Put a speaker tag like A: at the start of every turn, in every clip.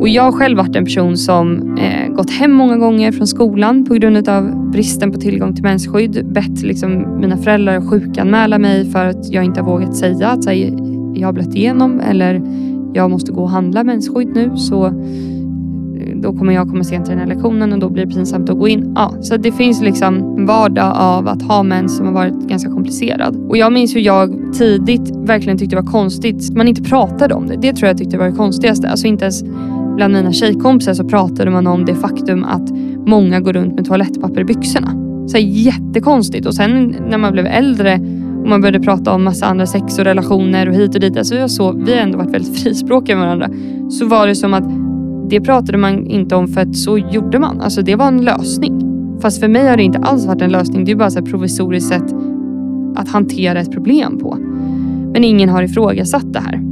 A: Och jag har själv varit en person som eh, gått hem många gånger från skolan på grund av bristen på tillgång till mensskydd. Bett liksom, mina föräldrar att sjukanmäla mig för att jag inte har vågat säga att här, jag har blött igenom eller jag måste gå och handla mensskydd nu. Så eh, då kommer jag komma sent till den här lektionen och då blir det pinsamt att gå in. Ja, så det finns liksom en vardag av att ha mens som har varit ganska komplicerad. Och jag minns hur jag tidigt verkligen tyckte det var konstigt att man inte pratade om det. Det tror jag tyckte var det konstigaste. Alltså inte ens bland mina tjejkompisar så pratade man om det faktum att många går runt med toalettpapper i byxorna. Så här, jättekonstigt. Och sen när man blev äldre och man började prata om massa andra sex och relationer och hit och dit. Alltså jag så, vi har ändå varit väldigt frispråkiga med varandra. Så var det som att det pratade man inte om för att så gjorde man. Alltså det var en lösning. Fast för mig har det inte alls varit en lösning. Det är bara ett provisoriskt sätt att hantera ett problem på. Men ingen har ifrågasatt det här.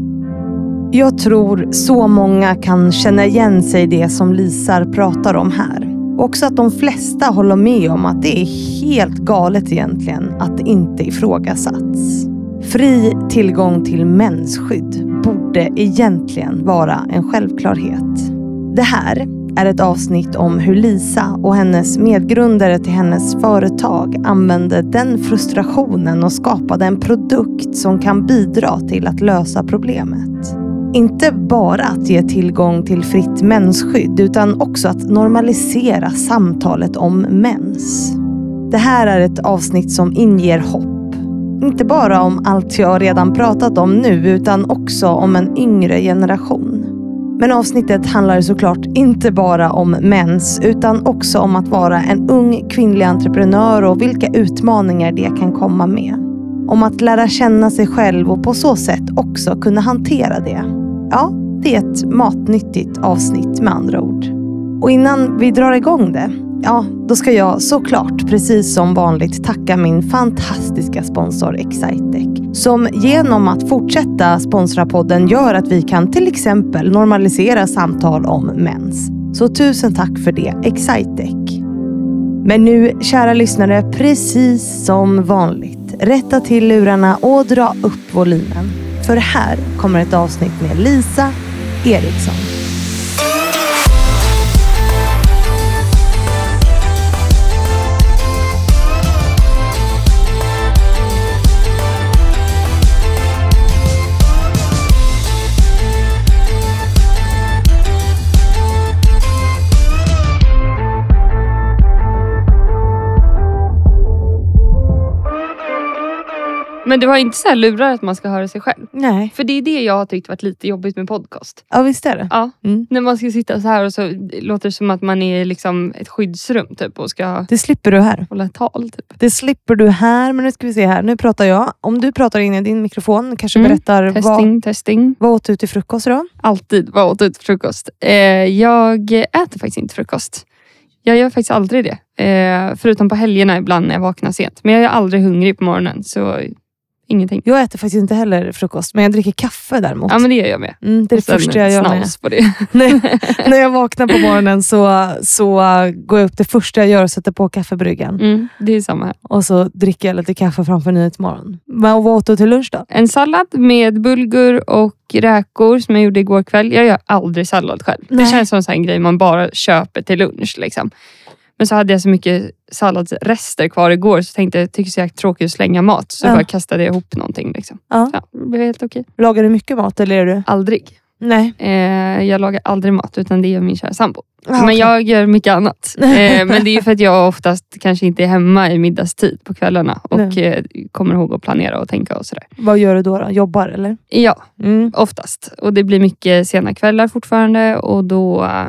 B: Jag tror så många kan känna igen sig i det som Lisar pratar om här. Också att de flesta håller med om att det är helt galet egentligen att det inte ifrågasatts. Fri tillgång till mensskydd borde egentligen vara en självklarhet. Det här är ett avsnitt om hur Lisa och hennes medgrundare till hennes företag använde den frustrationen och skapade en produkt som kan bidra till att lösa problemet. Inte bara att ge tillgång till fritt mensskydd utan också att normalisera samtalet om mens. Det här är ett avsnitt som inger hopp. Inte bara om allt jag redan pratat om nu utan också om en yngre generation. Men avsnittet handlar såklart inte bara om mens utan också om att vara en ung kvinnlig entreprenör och vilka utmaningar det kan komma med. Om att lära känna sig själv och på så sätt också kunna hantera det. Ja, det är ett matnyttigt avsnitt med andra ord. Och innan vi drar igång det, ja, då ska jag såklart precis som vanligt tacka min fantastiska sponsor Excitec. Som genom att fortsätta sponsra podden gör att vi kan till exempel normalisera samtal om mens. Så tusen tack för det Excitec. Men nu, kära lyssnare, precis som vanligt, rätta till lurarna och dra upp volymen. För här kommer ett avsnitt med Lisa Eriksson.
A: Men du har inte så här lurar att man ska höra sig själv?
B: Nej.
A: För det är det jag har tyckt varit lite jobbigt med podcast.
B: Ja, visst är det.
A: Ja.
B: Mm.
A: När man ska sitta så här och så låter det som att man är liksom ett skyddsrum typ, och ska
B: Det slipper du här.
A: hålla tal. Typ.
B: Det slipper du här, men nu ska vi se här. Nu pratar jag. Om du pratar in i din mikrofon, kanske
A: Mm.
B: berättar vad,
A: Testing, testing.
B: vad åt du till frukost då?
A: Alltid vad åt du till frukost? Eh, jag äter faktiskt inte frukost. Jag gör faktiskt aldrig det. Eh, förutom på helgerna ibland när jag vaknar sent. Men jag är aldrig hungrig på morgonen. Så ingenting.
B: Jag äter faktiskt inte heller frukost, men jag dricker kaffe däremot.
A: Ja men det gör jag med.
B: Mm, det är det första jag gör när jag,
A: snaus på det.
B: när, när jag vaknar på morgonen så, så går jag upp. Det första jag gör att sätta på kaffebryggan.
A: Mm, det är samma här.
B: Och så dricker jag lite kaffe framför Nyhetsmorgon. Men vad åt du till lunch då?
A: En sallad med bulgur och räkor som jag gjorde igår kväll. Jag gör aldrig sallad själv.
B: Nej.
A: Det känns som en sån grej man bara köper till lunch. Liksom. Men så hade jag så mycket salladsrester kvar igår så tänkte jag, tycker så jäkla tråkigt att slänga mat. Så
B: Ja.
A: bara kastade jag ihop någonting. Liksom.
B: Ja.
A: Ja, det blev helt okej.
B: Lagar du mycket mat eller är du?
A: Aldrig.
B: Nej.
A: Eh, jag lagar aldrig mat utan det gör min kära sambo.
B: Ah,
A: Men jag gör mycket annat. Eh, men det är ju för att jag oftast kanske inte är hemma i middagstid på kvällarna och eh, kommer ihåg att planera och tänka och sådär.
B: Vad gör du då? då? Jobbar eller?
A: Ja,
B: Mm.
A: oftast. Och det blir mycket sena kvällar fortfarande och då, eh,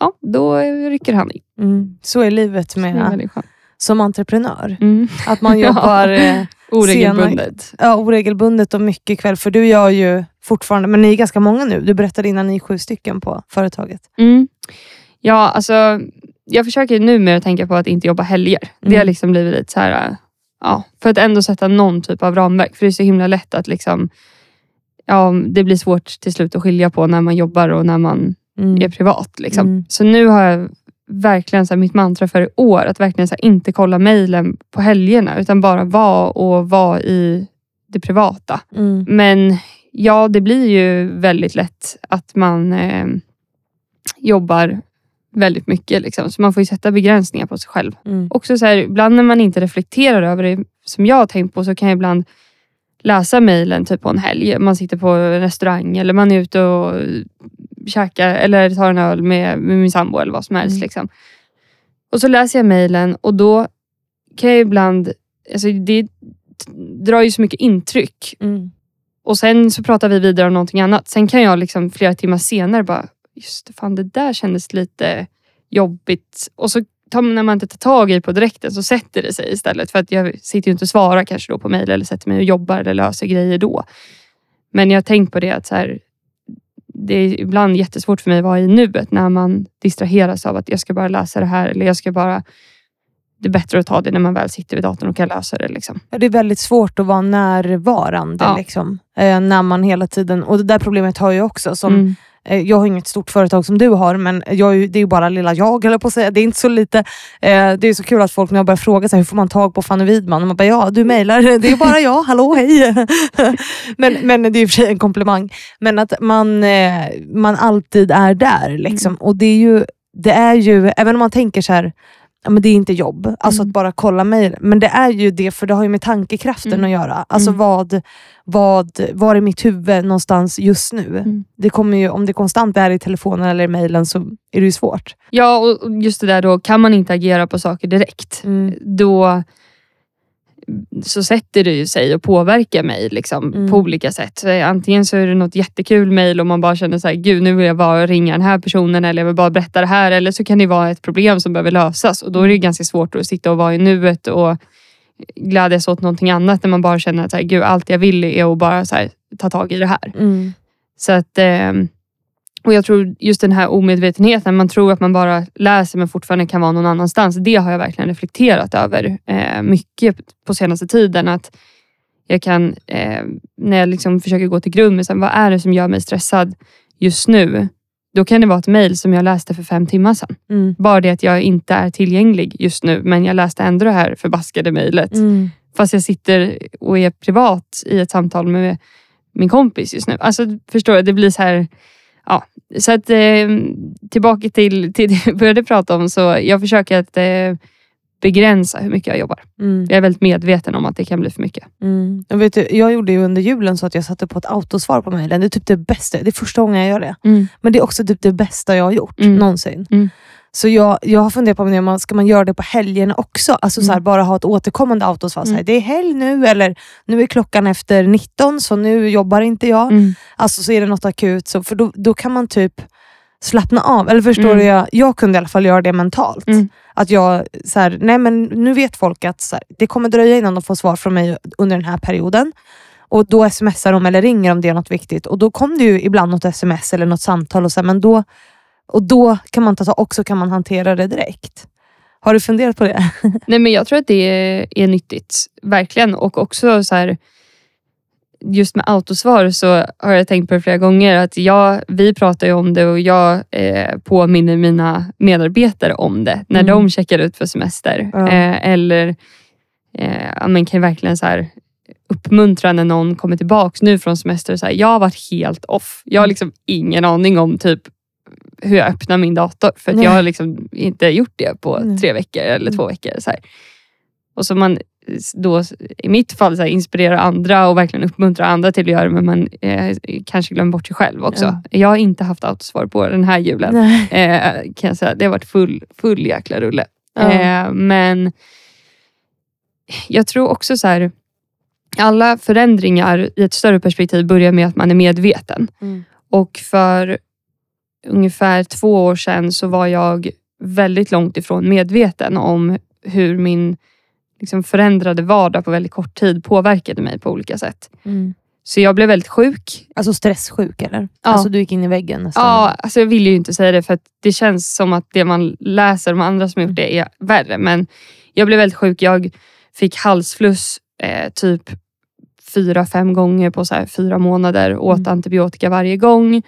A: ja, då rycker han in.
B: Mm. Så är livet
A: Det
B: med, som entreprenör.
A: Mm.
B: Att man
A: Ja.
B: jobbar eh,
A: Oregelbundet.
B: ja, oregelbundet och mycket kväll. För du gör ju fortfarande, men ni är ganska många nu. Du berättade innan ni är sju stycken på företaget.
A: Mm. Ja, alltså jag försöker numera tänka på att inte jobba helger. Det
B: Mm.
A: har liksom blivit lite så här, äh, ja, för att ändå sätta någon typ av ramverk. För det är så himla lätt att liksom, ja, det blir svårt till slut att skilja på när man jobbar och när man
B: Mm.
A: är privat. Liksom.
B: Mm.
A: Så nu har jag verkligen så här, mitt mantra för i år att verkligen så här, inte kolla mejlen på helgerna utan bara vara och vara i det privata.
B: Mm.
A: Men ja, det blir ju väldigt lätt att man eh, jobbar väldigt mycket. Liksom. Så man får ju sätta begränsningar på sig själv.
B: Mm.
A: Också så här, ibland när man inte reflekterar över det, som jag har tänkt på, så kan jag ibland läsa mejlen typ på en helg. Man sitter på en restaurang eller man är ute och käkar eller tar en öl med, med min sambo eller vad som helst.
B: Mm.
A: Liksom. Och så läser jag mejlen och då kan jag ibland, alltså det drar ju så mycket intryck.
B: Mm.
A: Och sen så pratar vi vidare om någonting annat. Sen kan jag liksom flera timmar senare bara, just det, fan det där kändes lite jobbigt. Och så tar, när man inte tar tag i på direkten så sätter det sig istället. För att jag sitter ju inte och svarar kanske då på mejl eller sätter mig och jobbar eller löser grejer då. Men jag har tänkt på det att så här, det är ibland jättesvårt för mig att vara i nuet när man distraheras av att jag ska bara läsa det här eller jag ska bara det är bättre att ta det när man väl sitter vid datorn och kan lösa det. Liksom.
B: Ja, Det är väldigt svårt att vara närvarande.
A: Ja.
B: Liksom, eh, när man hela tiden, och det där problemet har jag också. Som,
A: Mm.
B: Eh, jag har inget stort företag som du har, men jag, är ju- det är ju bara lilla jag, eller på att säga. Det är inte så lite. Eh, det är så kul att folk när jag börjar fråga så här, hur får man tag på Fanny Widman? Och man bara, ja du mejlar, det är bara jag, hallå hej. men, men det är och för sig en komplimang. Men att man, eh, man alltid är där. Liksom.
A: Mm.
B: Och det är, ju, det är ju, även om man tänker så här, ja, men det är inte jobb, alltså
A: Mm.
B: att bara kolla mejl. Men det är ju det, för det har ju med tankekraften
A: Mm.
B: att göra. Alltså
A: Mm.
B: vad, vad, var är mitt huvud någonstans just nu?
A: Mm.
B: Det kommer ju, om det konstant är i telefonen eller i mejlen så är det ju svårt.
A: Ja, och och just det där då, kan man inte agera på saker direkt, då så sätter det ju sig och påverkar mig liksom,
B: Mm.
A: på olika sätt. Så Antingen så är det något jättekul mejl och man bara känner så här, gud nu vill jag bara ringa den här personen eller jag vill bara berätta det här. Eller så kan det vara ett problem som behöver lösas och då är det ganska svårt att sitta och vara i nuet och glädjas åt någonting annat när man bara känner att så här, gud, allt jag vill är att bara här, ta tag i det här.
B: Mm.
A: Så att, ehm, och jag tror just den här omedvetenheten, man tror att man bara läser men fortfarande kan vara någon annanstans. Det har jag verkligen reflekterat över eh, mycket på senaste tiden. Att jag kan, eh, när jag liksom försöker gå till grund med så här, vad är det som gör mig stressad just nu? Då kan det vara ett mejl som jag läste för fem timmar sedan.
B: Mm.
A: Bara det att jag inte är tillgänglig just nu, men jag läste ändå det här förbaskade mejlet.
B: Mm.
A: Fast jag sitter och är privat i ett samtal med min kompis just nu. Alltså förstår du, det blir så här... Ja, så att eh, tillbaka till, till det vi började prata om. Så jag försöker att eh, begränsa hur mycket jag jobbar.
B: Mm.
A: Jag är väldigt medveten om att det kan bli för mycket.
B: Mm. Jag, vet, jag gjorde ju under julen så att jag satte på ett autosvar på mejlen. Det är typ det bästa. Det är första gången jag gör det. Men det är också typ det bästa jag har gjort
A: Mm.
B: någonsin.
A: Mm.
B: Så jag, jag har funderat på om man, ska man göra det på helgerna också? Alltså så här,
A: Mm.
B: bara ha ett återkommande autosvar. Så här,
A: Mm.
B: det är helg nu eller nu är klockan efter 19 så nu jobbar inte jag.
A: Mm.
B: Alltså så är det något akut. Så, för då, då kan man typ slappna av. Eller förstår
A: Mm.
B: du? Jag, jag kunde i alla fall göra det mentalt.
A: Mm.
B: Att jag, så här, nej men nu vet folk att så här, det kommer dröja innan de får svar från mig under den här perioden. Och då smsar de eller ringer om det är något viktigt. Och då kom det ju ibland något sms eller något samtal. Och så här, men då, och då kan man ta också kan man hantera det direkt. Har du funderat på det?
A: Nej, men jag tror att det är, är nyttigt. Verkligen. Och också så här, just med autosvar så har jag tänkt på det flera gånger. att jag, Vi pratar ju om det och jag eh, påminner mina medarbetare om det när
B: Mm.
A: de checkar ut för semester.
B: Ja.
A: Eh, eller eh, men kan verkligen så här, uppmuntra när någon kommer tillbaks nu från semester. Så här, jag har varit helt off. Jag har liksom ingen aning om typ hur jag öppnar min dator. För jag har liksom inte gjort det på
B: Nej.
A: tre veckor eller
B: Mm.
A: två veckor. Så här. Och så man då i mitt fall så här, inspirerar andra och verkligen uppmuntrar andra till att göra det men man eh, kanske glömmer bort sig själv också.
B: Ja.
A: Jag har inte haft autosvar på den här julen. Eh, kan jag säga. Det har varit full, full jäkla rulle.
B: Ja.
A: Eh, men jag tror också så här. Alla förändringar i ett större perspektiv börjar med att man är medveten.
B: Mm.
A: Och för ungefär två år sedan så var jag väldigt långt ifrån medveten om hur min liksom, förändrade vardag på väldigt kort tid påverkade mig på olika sätt.
B: Mm.
A: Så jag blev väldigt sjuk.
B: Alltså stresssjuk eller?
A: Ja.
B: Alltså du gick in i väggen nästan?
A: Ja, alltså jag vill ju inte säga det för det känns som att det man läser om andra som gjort det är värre. Men jag blev väldigt sjuk. Jag fick halsfluss eh, typ fyra, fem gånger på så fyra månader. Åt
B: Mm.
A: antibiotika varje gång.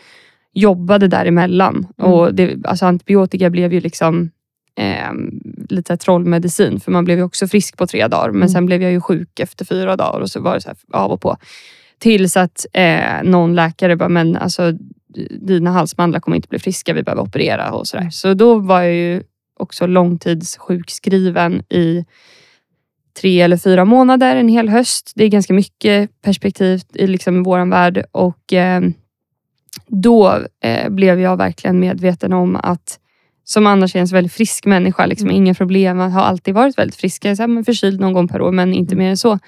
A: Jobbade däremellan.
B: Mm.
A: Och det, alltså antibiotika blev ju liksom eh, lite trollmedicin. För man blev ju också frisk på tre dagar. Men
B: Mm.
A: sen blev jag ju sjuk efter fyra dagar och så var det så av och på. Tills att eh, någon läkare bara, men alltså dina halsmandlar kommer inte bli friska, vi behöver operera och sådär.
B: Mm.
A: Så då var jag ju också långtidssjukskriven i tre eller fyra månader, en hel höst. Det är ganska mycket perspektiv i liksom vår värld och eh, då eh, blev jag verkligen medveten om att som annars är en väldigt frisk människa, liksom,
B: Mm.
A: inga problem, har alltid varit väldigt frisk. Jag är så här, förkyld någon gång per år, men inte
B: Mm.
A: mer än så.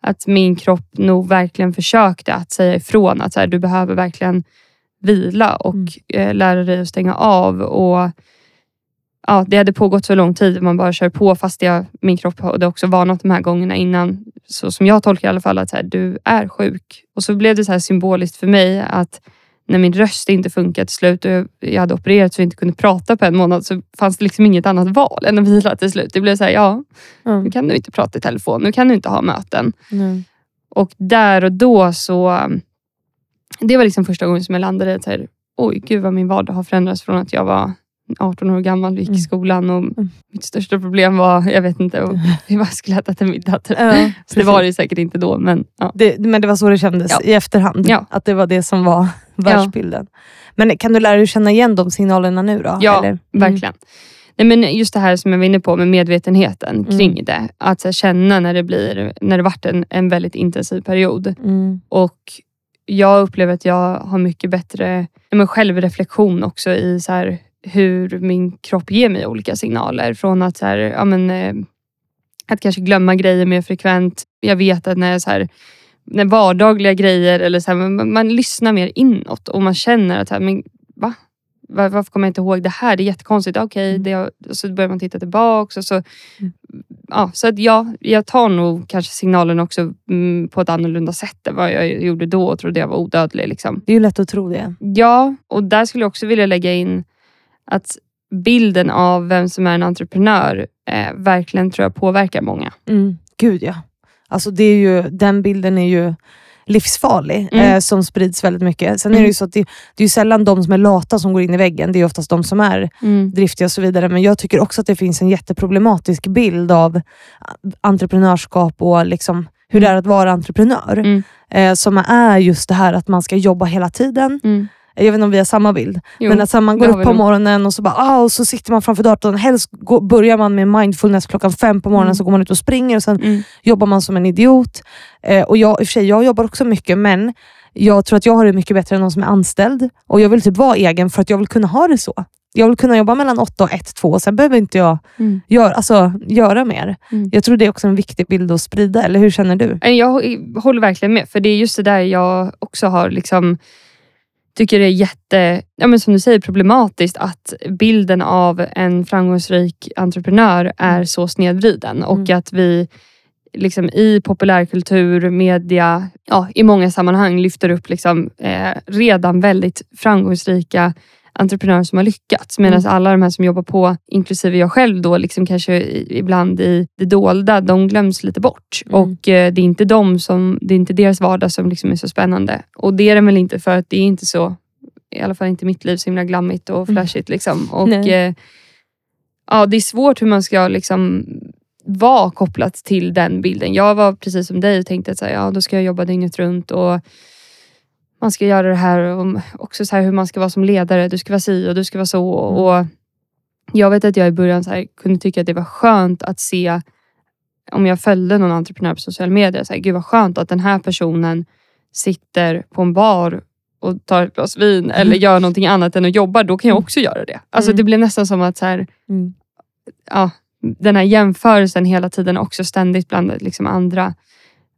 A: Att min kropp nog verkligen försökte att säga ifrån att så här, du behöver verkligen vila och
B: Mm.
A: eh, lära dig att stänga av. Och ja, Det hade pågått så lång tid, man bara kör på fast jag, min kropp hade också varnat de här gångerna innan. Så som jag tolkar i alla fall, att så här, du är sjuk. Och så blev det så här symboliskt för mig att när min röst inte funkade till slut och jag- hade opererat så jag inte kunde prata på en månad så fanns det liksom inget annat val än att vila till slut. Det blev så här, ja, nu kan du inte prata i telefon, nu kan du inte ha möten.
B: Mm.
A: Och där och då så... Det var liksom första gången som jag landade i att oj gud vad min vardag har förändrats från att jag var 18 år gammal och gick
B: Mm.
A: i skolan och
B: Mm.
A: mitt största problem var, jag vet inte, och hur jag skulle äta till middag. Typ.
B: Ja,
A: Så det var det ju säkert inte då, men ja.
B: Det, men det var så det kändes
A: Ja.
B: i efterhand. Att det var det som var världsbilden. Men kan du lära dig känna igen de signalerna nu då?
A: Ja,
B: eller? Mm.
A: verkligen. Nej, men just det här som jag var inne på med medvetenheten kring
B: Mm.
A: det. Att här, känna när det blir när det varit en, en väldigt intensiv period.
B: Mm.
A: Och jag upplever att jag har mycket bättre men självreflektion också i så här, hur min kropp ger mig olika signaler. Från att, så här, ja, men, eh, att kanske glömma grejer mer frekvent. Jag vet att när, jag så här, när vardagliga grejer, eller så här, man, man lyssnar mer inåt och man känner att så här, men, va? Var, varför kommer jag inte ihåg det här? Det är jättekonstigt. Okej,
B: Mm.
A: har- och så börjar man titta tillbaka. Och så,
B: Mm.
A: ja, så att ja, jag tar nog kanske signalen också mm, på ett annorlunda sätt än vad jag gjorde då och trodde jag var odödlig. Liksom.
B: Det är ju lätt att tro det.
A: Ja, och där skulle jag också vilja lägga in att bilden av vem som är en entreprenör eh, verkligen tror jag påverkar många.
B: Mm. Gud ja. Alltså det är ju, den bilden är ju livsfarlig,
A: Mm.
B: eh, som sprids väldigt mycket. Sen är det
A: Mm.
B: ju så att det, det är sällan de som är lata som går in i väggen. Det är oftast de som är driftiga och så vidare. Men jag tycker också att det finns en jätteproblematisk bild av entreprenörskap och liksom hur det är att vara entreprenör.
A: Mm.
B: Eh, som är just det här att man ska jobba hela tiden.
A: Mm.
B: Jag vet inte om vi har samma bild.
A: Jo,
B: men att så här, man går upp på
A: nog.
B: morgonen och så, bara, ah, och så sitter man framför datorn. Helst går, börjar man med mindfulness klockan fem på morgonen,
A: Mm.
B: så går man ut och springer och sen
A: Mm.
B: jobbar man som en idiot. Eh, och jag, i och för sig, jag jobbar också mycket, men jag tror att jag har det mycket bättre än någon som är anställd. Och Jag vill typ vara egen för att jag vill kunna ha det så. Jag vill kunna jobba mellan 8 och 1, 2 och sen behöver inte jag
A: Mm.
B: gör, alltså, göra mer.
A: Mm.
B: Jag tror det är också en viktig bild att sprida, eller hur känner du?
A: Eh, Jag håller verkligen med, för det är just det där jag också har liksom tycker det är jätte, ja men som du säger, problematiskt att bilden av en framgångsrik entreprenör är så snedvriden och
B: Mm.
A: att vi liksom i populärkultur, media, ja, i många sammanhang lyfter upp liksom, eh, redan väldigt framgångsrika entreprenörer som har lyckats. Medan
B: Mm.
A: alla de här som jobbar på, inklusive jag själv, då, liksom kanske ibland i det dolda, de glöms lite bort.
B: Mm.
A: Och eh, Det är inte de som, det är inte deras vardag som liksom är så spännande. Och det är den väl inte för att det är inte så, i alla fall inte mitt liv, så himla glammigt och flashigt. Liksom. Och, eh, ja, det är svårt hur man ska liksom vara kopplat till den bilden. Jag var precis som dig och tänkte att så här, ja, då ska jag jobba dygnet runt och man ska göra det här och också så här hur man ska vara som ledare. Du ska vara si och du ska vara så. Och jag vet att jag i början så här, kunde tycka att det var skönt att se om jag följde någon entreprenör på sociala medier. Så här, Gud vad skönt att den här personen sitter på en bar och tar ett glas vin eller gör någonting annat än att jobba. Då kan jag också göra det. Alltså
B: Mm.
A: Det blev nästan som att så här,
B: Mm.
A: ja, den här jämförelsen hela tiden också ständigt bland liksom andra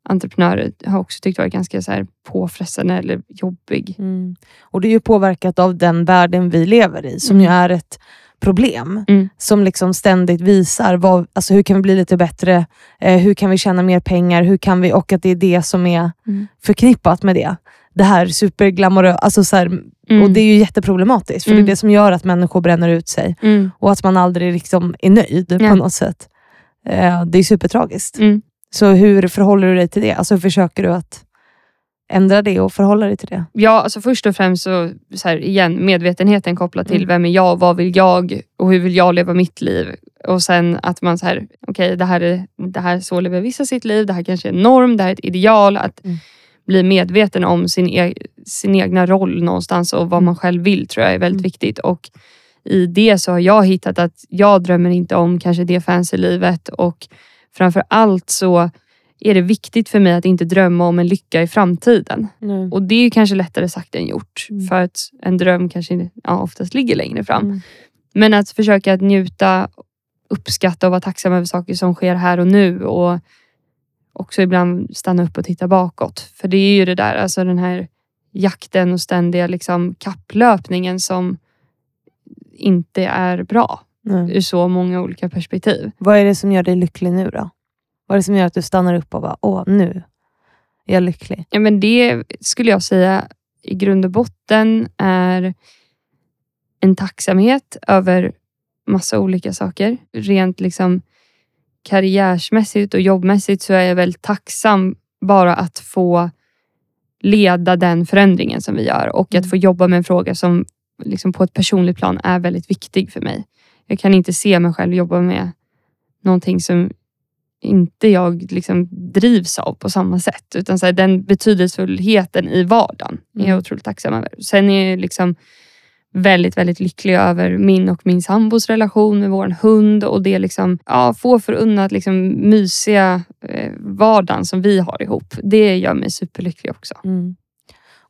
A: entreprenörer har också tyckt varit ganska så här påfrestande eller jobbig.
B: Mm. Och Det är ju påverkat av den världen vi lever i, som
A: Mm.
B: ju är ett problem.
A: Mm.
B: Som liksom ständigt visar vad, alltså hur kan vi bli lite bättre, eh, hur kan vi tjäna mer pengar, hur kan vi, och att det är det som är
A: Mm.
B: förknippat med det. Det här superglamorösa, alltså så här,
A: Mm.
B: och det är ju jätteproblematiskt, för
A: Mm.
B: det är det som gör att människor bränner ut sig
A: Mm.
B: och att man aldrig liksom är nöjd
A: Ja.
B: på något sätt. Eh, det är supertragiskt.
A: Mm.
B: Så hur förhåller du dig till det? Alltså försöker du att ändra det och förhålla dig till det?
A: Ja, alltså först och främst så, så här, igen, medvetenheten kopplat till
B: Mm.
A: vem är jag, vad vill jag och hur vill jag leva mitt liv? Och sen att man så här, okej det här är det här, så lever vissa sitt liv, det här kanske är en norm, det här är ett ideal. Att
B: Mm.
A: bli medveten om sin, e sin egna roll någonstans och vad man själv vill tror jag är väldigt
B: Mm.
A: viktigt. Och i det så har jag hittat att jag drömmer inte om kanske det fancy-livet och framför allt så är det viktigt för mig att inte drömma om en lycka i framtiden.
B: Nej.
A: Och det är ju kanske lättare sagt än gjort.
B: Mm.
A: För att en dröm kanske ja, oftast ligger längre fram.
B: Mm.
A: Men att försöka att njuta, uppskatta och vara tacksam över saker som sker här och nu. Och också ibland stanna upp och titta bakåt. För det är ju det där, alltså den här jakten och ständiga liksom, kapplöpningen som inte är bra
B: Nej.
A: ur så många olika perspektiv.
B: Vad är det som gör dig lycklig nu då? Vad är det som gör att du stannar upp och bara, åh nu är jag lycklig?
A: Ja, men det skulle jag säga i grund och botten är en tacksamhet över massa olika saker. Rent liksom karriärsmässigt och jobbmässigt så är jag väldigt tacksam bara att få leda den förändringen som vi gör och
B: Mm.
A: att få jobba med en fråga som liksom på ett personligt plan är väldigt viktig för mig. Jag kan inte se mig själv jobba med någonting som inte jag liksom drivs av på samma sätt. Utan så här, den betydelsefullheten i vardagen är jag
B: Mm.
A: otroligt tacksam över. Sen är jag liksom väldigt, väldigt lycklig över min och min sambos relation med vår hund och det liksom, ja, få förunnat liksom mysiga eh, vardagen som vi har ihop. Det gör mig superlycklig också.
B: Mm.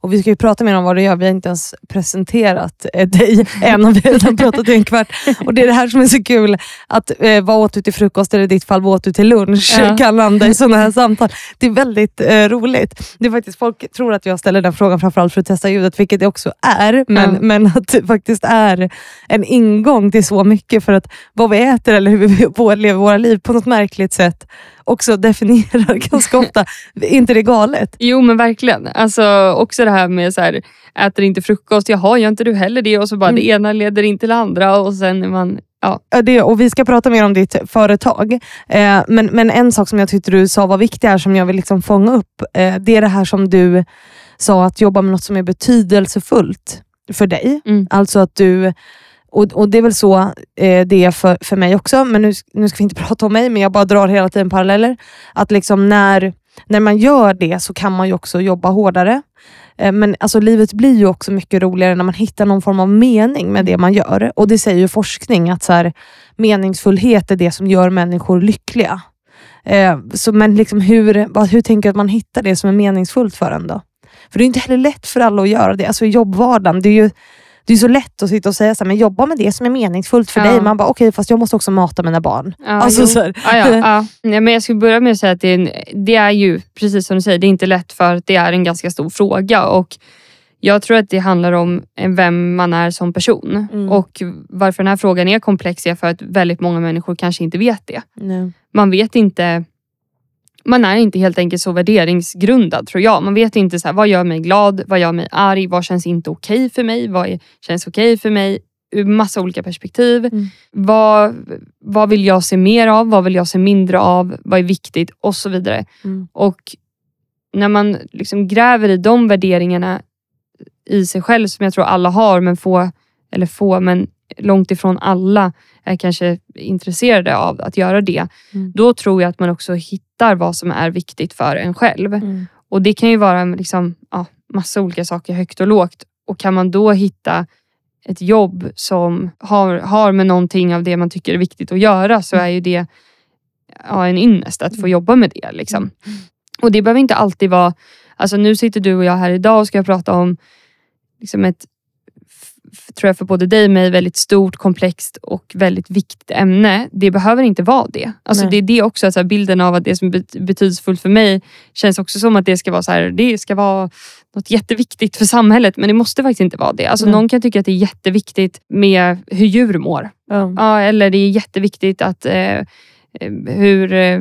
B: Och Vi ska ju prata mer om vad du gör. Vi har inte ens presenterat eh, dig än och vi har redan pratat i en kvart. Och Det är det här som är så kul. Att eh, vad åt du till frukost eller i ditt fall vad åt du till lunch
A: Ja.
B: kan landa i sådana här samtal. Det är väldigt eh, roligt. Det är faktiskt, folk tror att jag ställer den frågan framförallt för att testa ljudet, vilket det också är. Men,
A: Ja.
B: men att det faktiskt är en ingång till så mycket. För att vad vi äter eller hur vi lever våra liv på något märkligt sätt också definierar ganska ofta. Är inte det galet?
A: Jo men verkligen. Alltså, också det här med så här, äter inte frukost, jaha gör inte du heller det? Och så bara
B: Mm.
A: det ena leder in till det andra och sen är man, ja.
B: Ja, det, och vi ska prata mer om ditt företag. Eh, men, men en sak som jag tyckte du sa var viktig här, som jag vill liksom fånga upp, eh, det är det här som du sa, att jobba med något som är betydelsefullt för dig.
A: Mm.
B: Alltså att du, och, och det är väl så eh, det är för, för mig också, men nu, nu ska vi inte prata om mig, men jag bara drar hela tiden paralleller. Att liksom när, när man gör det så kan man ju också jobba hårdare. Eh, Men alltså, livet blir ju också mycket roligare när man hittar någon form av mening med det man gör. Och det säger ju forskning, att så här, meningsfullhet är det som gör människor lyckliga. Eh, så, men liksom hur, vad, hur tänker du att man hittar det som är meningsfullt för en då? För det är inte heller lätt för alla att göra det. Alltså i jobbvardagen, det är ju det är så lätt att sitta och säga så här, men jobba med det som är meningsfullt för
A: Ja.
B: dig. Man bara, okej fast jag måste också mata mina barn.
A: ja
B: Alltså, så
A: ja, ja, ja. Nej, men jag skulle börja med att säga att det är, en, det är ju, precis som du säger, det är inte lätt för att det är en ganska stor fråga. Och jag tror att det handlar om vem man är som person.
B: Mm.
A: Och varför den här frågan är komplex är för att väldigt många människor kanske inte vet det.
B: Nej.
A: man vet inte man är inte helt enkelt så värderingsgrundad tror jag. Man vet inte så här, vad gör mig glad, vad gör mig arg, vad känns inte okej för mig, vad är, känns okej för mig ur massa olika perspektiv.
B: Mm.
A: Vad, vad vill jag se mer av, vad vill jag se mindre av, vad är viktigt och så vidare.
B: Mm.
A: Och när man liksom gräver i de värderingarna i sig själv som jag tror alla har, men få, eller få, men långt ifrån alla är kanske intresserade av att göra det.
B: Mm.
A: Då tror jag att man också hittar vad som är viktigt för en själv.
B: Mm.
A: Och det kan ju vara liksom, ja, massa olika saker, högt och lågt. Och kan man då hitta ett jobb som har, har med någonting av det man tycker är viktigt att göra så är ju det ja, en ynnest att få jobba med det. Liksom. Och det behöver inte alltid vara... Alltså nu sitter du och jag här idag och ska prata om liksom ett, tror jag för både dig och mig, väldigt stort, komplext och väldigt viktigt ämne. Det behöver inte vara det. Alltså
B: Nej.
A: det är det också, alltså bilden av att det som är bet- betydelsefullt för mig känns också som att det ska vara så här, det ska vara något jätteviktigt för samhället, men det måste faktiskt inte vara det. Alltså
B: Nej.
A: någon kan tycka att det är jätteviktigt med hur djur mår.
B: Ja.
A: Ja, eller det är jätteviktigt att eh, eh, hur eh,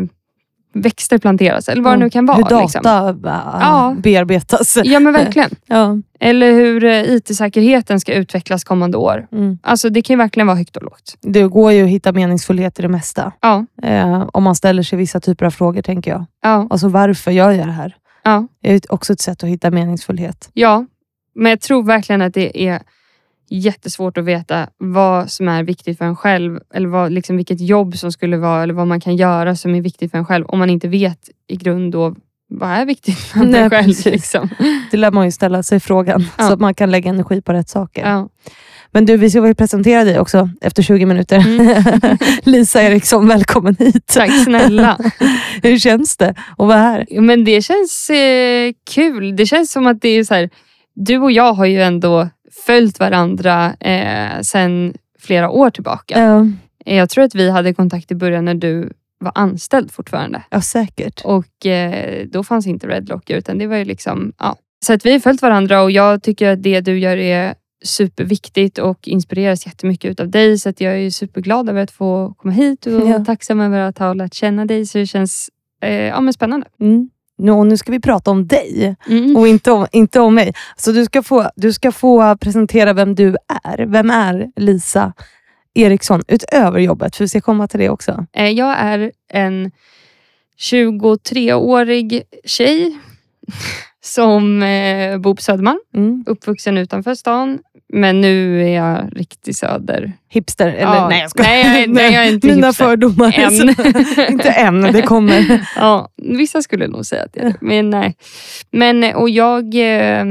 A: växter planteras eller vad det nu kan vara.
B: Hur data
A: liksom. Ja.
B: bearbetas.
A: Ja men verkligen.
B: Ja.
A: Eller hur eh, IT-säkerheten ska utvecklas kommande år.
B: Mm.
A: Alltså det kan ju verkligen vara högt och lågt.
B: Det går ju att hitta meningsfullhet i det mesta.
A: Ja,
B: Eh, om man ställer sig vissa typer av frågor, tänker jag.
A: ja,
B: Alltså varför gör jag det här?
A: ja,
B: Det är också ett sätt att hitta meningsfullhet.
A: ja. Men jag tror verkligen att det är jättesvårt att veta vad som är viktigt för en själv. Eller vad, liksom vilket jobb som skulle vara eller vad man kan göra som är viktigt för en själv. Om man inte vet i grund då vad är viktigt för
B: Nej,
A: mig själv? Liksom.
B: Det lär man ju ställa sig frågan
A: Ja.
B: så att man kan lägga energi på rätt saker.
A: Ja.
B: Men du, vi ska väl presentera dig också efter 20 minuter.
A: Mm.
B: Lisa Eriksson, välkommen hit.
A: Tack snälla.
B: Hur känns det att vara här?
A: Men det känns eh, kul. Det känns som att det är så här, du och jag har ju ändå följt varandra eh, sedan flera år tillbaka.
B: Ja,
A: Jag tror att vi hade kontakt i början när du var anställd fortfarande.
B: ja säkert.
A: Och eh, då fanns inte Redlock utan det var ju liksom, ja. Så att vi har följt varandra och jag tycker att det du gör är superviktigt och inspireras jättemycket utav dig. Så att jag är superglad över att få komma hit och
B: Ja.
A: tacksam över att ha lärt känna dig. Så det känns eh, ja, men spännande.
B: Mm. Nu, nu ska vi prata om dig
A: Mm.
B: och inte om, inte om mig. Så du ska, få, du ska få presentera vem du är. Vem är Lisa Eriksson utöver jobbet? För vi ska komma till det också.
A: Eh, Jag är en 23-årig tjej som eh, bor på Södermalm.
B: Mm.
A: Uppvuxen utanför stan. Men nu är jag riktig söder.
B: Hipster? Eller,
A: Ja,
B: nej, jag skojar.
A: nej, jag är- nej, jag är inte
B: Mina
A: hipster.
B: fördomar.
A: Än.
B: inte än, det kommer.
A: Ja, vissa skulle nog säga att jag är det. Men nej. Men, eh, och jag, eh,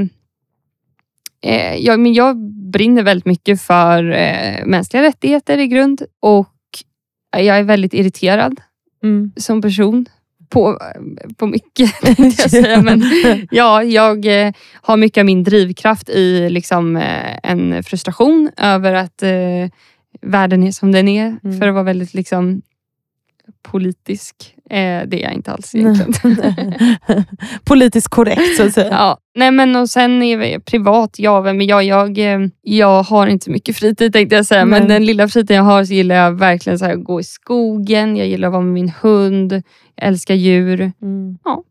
A: eh, jag, men jag brinner väldigt mycket för eh, mänskliga rättigheter i grund. Och jag är väldigt irriterad
B: Mm.
A: som person. På, på mycket, jag säga. Men ja, jag eh, har mycket av min drivkraft i liksom, eh, en frustration över att eh, världen är som den är.
B: Mm.
A: För att vara väldigt liksom, politisk. Eh, det är jag inte alls egentligen.
B: Politiskt korrekt så att säga.
A: Ja, nej men och sen är vi privat, ja, men jag, jag, eh, jag har inte mycket fritid tänkte jag säga, men
B: Nej.
A: den lilla fritiden jag har så gillar jag verkligen så här, att gå i skogen, jag gillar att vara med min hund, jag älskar djur.
B: Mm.
A: Ja.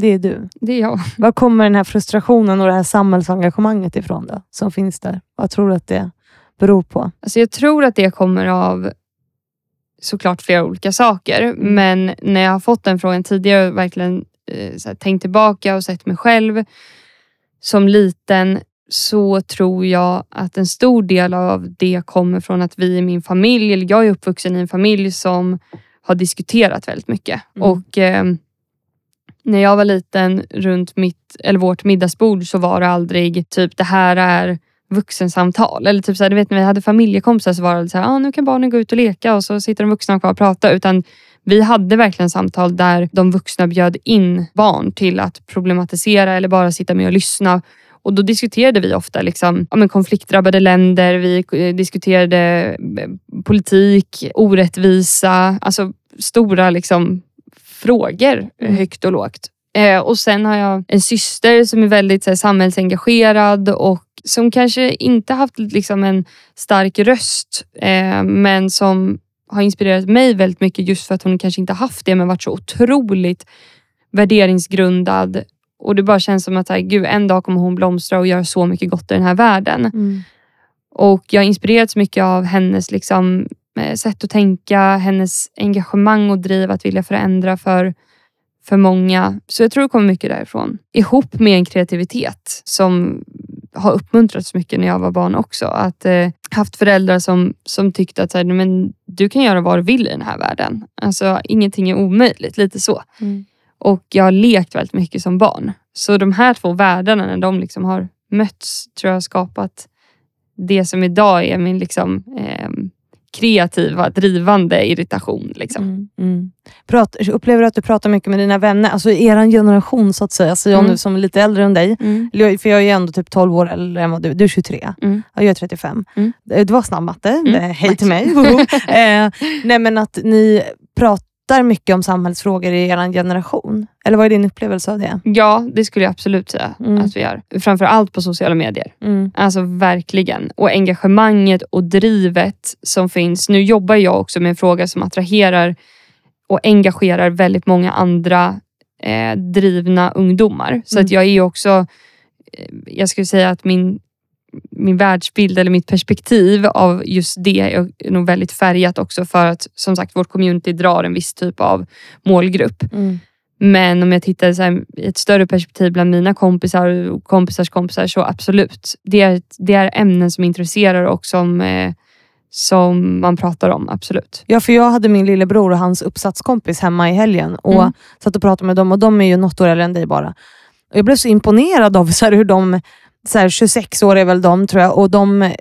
B: Det är du.
A: Det är jag.
B: Var kommer den här frustrationen och det här samhällsengagemanget ifrån då? Som finns där? Vad tror du att det beror på?
A: Alltså jag tror att det kommer av såklart flera olika saker,
B: Mm.
A: men när jag har fått den frågan tidigare och verkligen eh, tänkt tillbaka och sett mig själv som liten så tror jag att en stor del av det kommer från att vi i min familj, eller jag är uppvuxen i en familj som har diskuterat väldigt mycket.
B: Mm.
A: Och eh, när jag var liten runt mitt, eller vårt middagsbord så var det aldrig typ det här är vuxensamtal. Eller typ så här, du vet när vi hade familjekompisar så var det så här, ah, nu kan barnen gå ut och leka och så sitter de vuxna kvar och pratar. Utan vi hade verkligen samtal där de vuxna bjöd in barn till att problematisera eller bara sitta med och lyssna. Och då diskuterade vi ofta liksom, ja, men konfliktdrabbade länder, vi eh, diskuterade eh, politik, orättvisa, alltså stora liksom, frågor
B: Mm.
A: högt och lågt. Eh, och sen har jag en syster som är väldigt så här, samhällsengagerad och som kanske inte haft liksom, en stark röst eh, men som har inspirerat mig väldigt mycket just för att hon kanske inte haft det men varit så otroligt värderingsgrundad. Och det bara känns som att här, gud, en dag kommer hon blomstra och göra så mycket gott i den här världen.
B: Mm.
A: Och jag har inspirerats mycket av hennes liksom, eh, sätt att tänka, hennes engagemang och driv att vilja förändra för, för många. Så jag tror det kommer mycket därifrån. Ihop med en kreativitet som har uppmuntrats mycket när jag var barn också. Att eh, haft föräldrar som, som tyckte att så här, men, du kan göra vad du vill i den här världen. Alltså ingenting är omöjligt, lite så.
B: Mm.
A: Och jag har lekt väldigt mycket som barn. Så de här två världarna när de liksom har mötts tror jag har skapat det som idag är min liksom, eh, kreativa, drivande irritation. Liksom.
B: Mm. Mm. Prat, upplever du att du pratar mycket med dina vänner? Alltså i er generation så att säga. Så jag
A: Mm.
B: nu som är lite äldre än dig.
A: Mm.
B: För jag är ändå typ 12 år äldre än vad du Du är 23.
A: Mm.
B: Ja, jag är 35.
A: Mm.
B: Eh, Det var snabb matte. Eh, Hej till mig. Eh, nej men att ni pratar mycket om samhällsfrågor i er generation. Eller vad är din upplevelse av det?
A: Ja, det skulle jag absolut säga
B: Mm.
A: att vi gör. Framför allt på sociala medier.
B: Mm.
A: Alltså verkligen. Och engagemanget och drivet som finns. Nu jobbar jag också med en fråga som attraherar och engagerar väldigt många andra eh, drivna ungdomar. Så
B: Mm.
A: att jag är också, eh, jag skulle säga att min, min världsbild eller mitt perspektiv av just det är nog väldigt färgat också för att som sagt vårt community drar en viss typ av målgrupp.
B: Mm.
A: Men om jag tittar så här, i ett större perspektiv bland mina kompisar och kompisars kompisar så absolut. Det är, det är ämnen som intresserar och som, eh, som man pratar om, absolut.
B: Ja, för jag hade min lillebror och hans uppsatskompis hemma i helgen och
A: Mm.
B: satt och pratade med dem och de är ju något år äldre än dig bara. Jag blev så imponerad av så hur de, så här, 26 år är väl de tror jag, och de,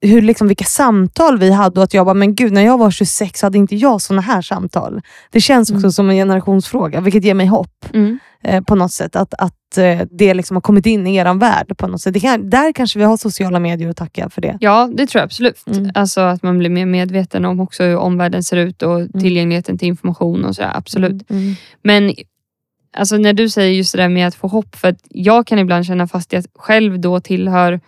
B: hur, liksom, vilka samtal vi hade och att jag bara, men gud när jag var 26 hade inte jag såna här samtal. Det känns också
A: Mm.
B: som en generationsfråga, vilket ger mig hopp
A: Mm.
B: eh, på något sätt. Att, att eh, det liksom har kommit in i er värld på något sätt. Det kan, där kanske vi har sociala medier att tacka för det.
A: Ja, det tror jag absolut.
B: Mm.
A: Alltså att man blir mer medveten om också hur omvärlden ser ut och tillgängligheten till information och sådär. Absolut.
B: Mm.
A: Men alltså, när du säger just det där med att få hopp, för att jag kan ibland känna fast jag själv då tillhör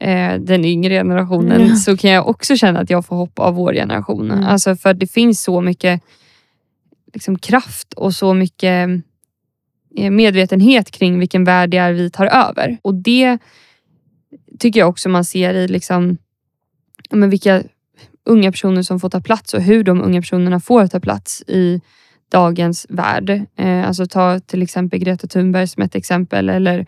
A: eh, den yngre generationen,
B: Mm.
A: så kan jag också känna att jag får hopp av vår generation.
B: Mm.
A: Alltså för det finns så mycket liksom, kraft och så mycket eh, medvetenhet kring vilken värld det är vi tar över. Och det tycker jag också man ser i liksom, men vilka unga personer som får ta plats och hur de unga personerna får ta plats i dagens värld. Eh, alltså ta till exempel Greta Thunberg som ett exempel eller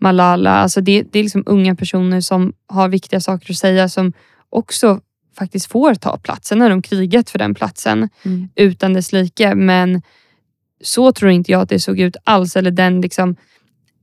A: Malala. Alltså det, det är liksom unga personer som har viktiga saker att säga som också faktiskt får ta plats. Sen har de krigat för den platsen
B: Mm.
A: utan dess like. Men så tror inte jag att det såg ut alls. Eller den liksom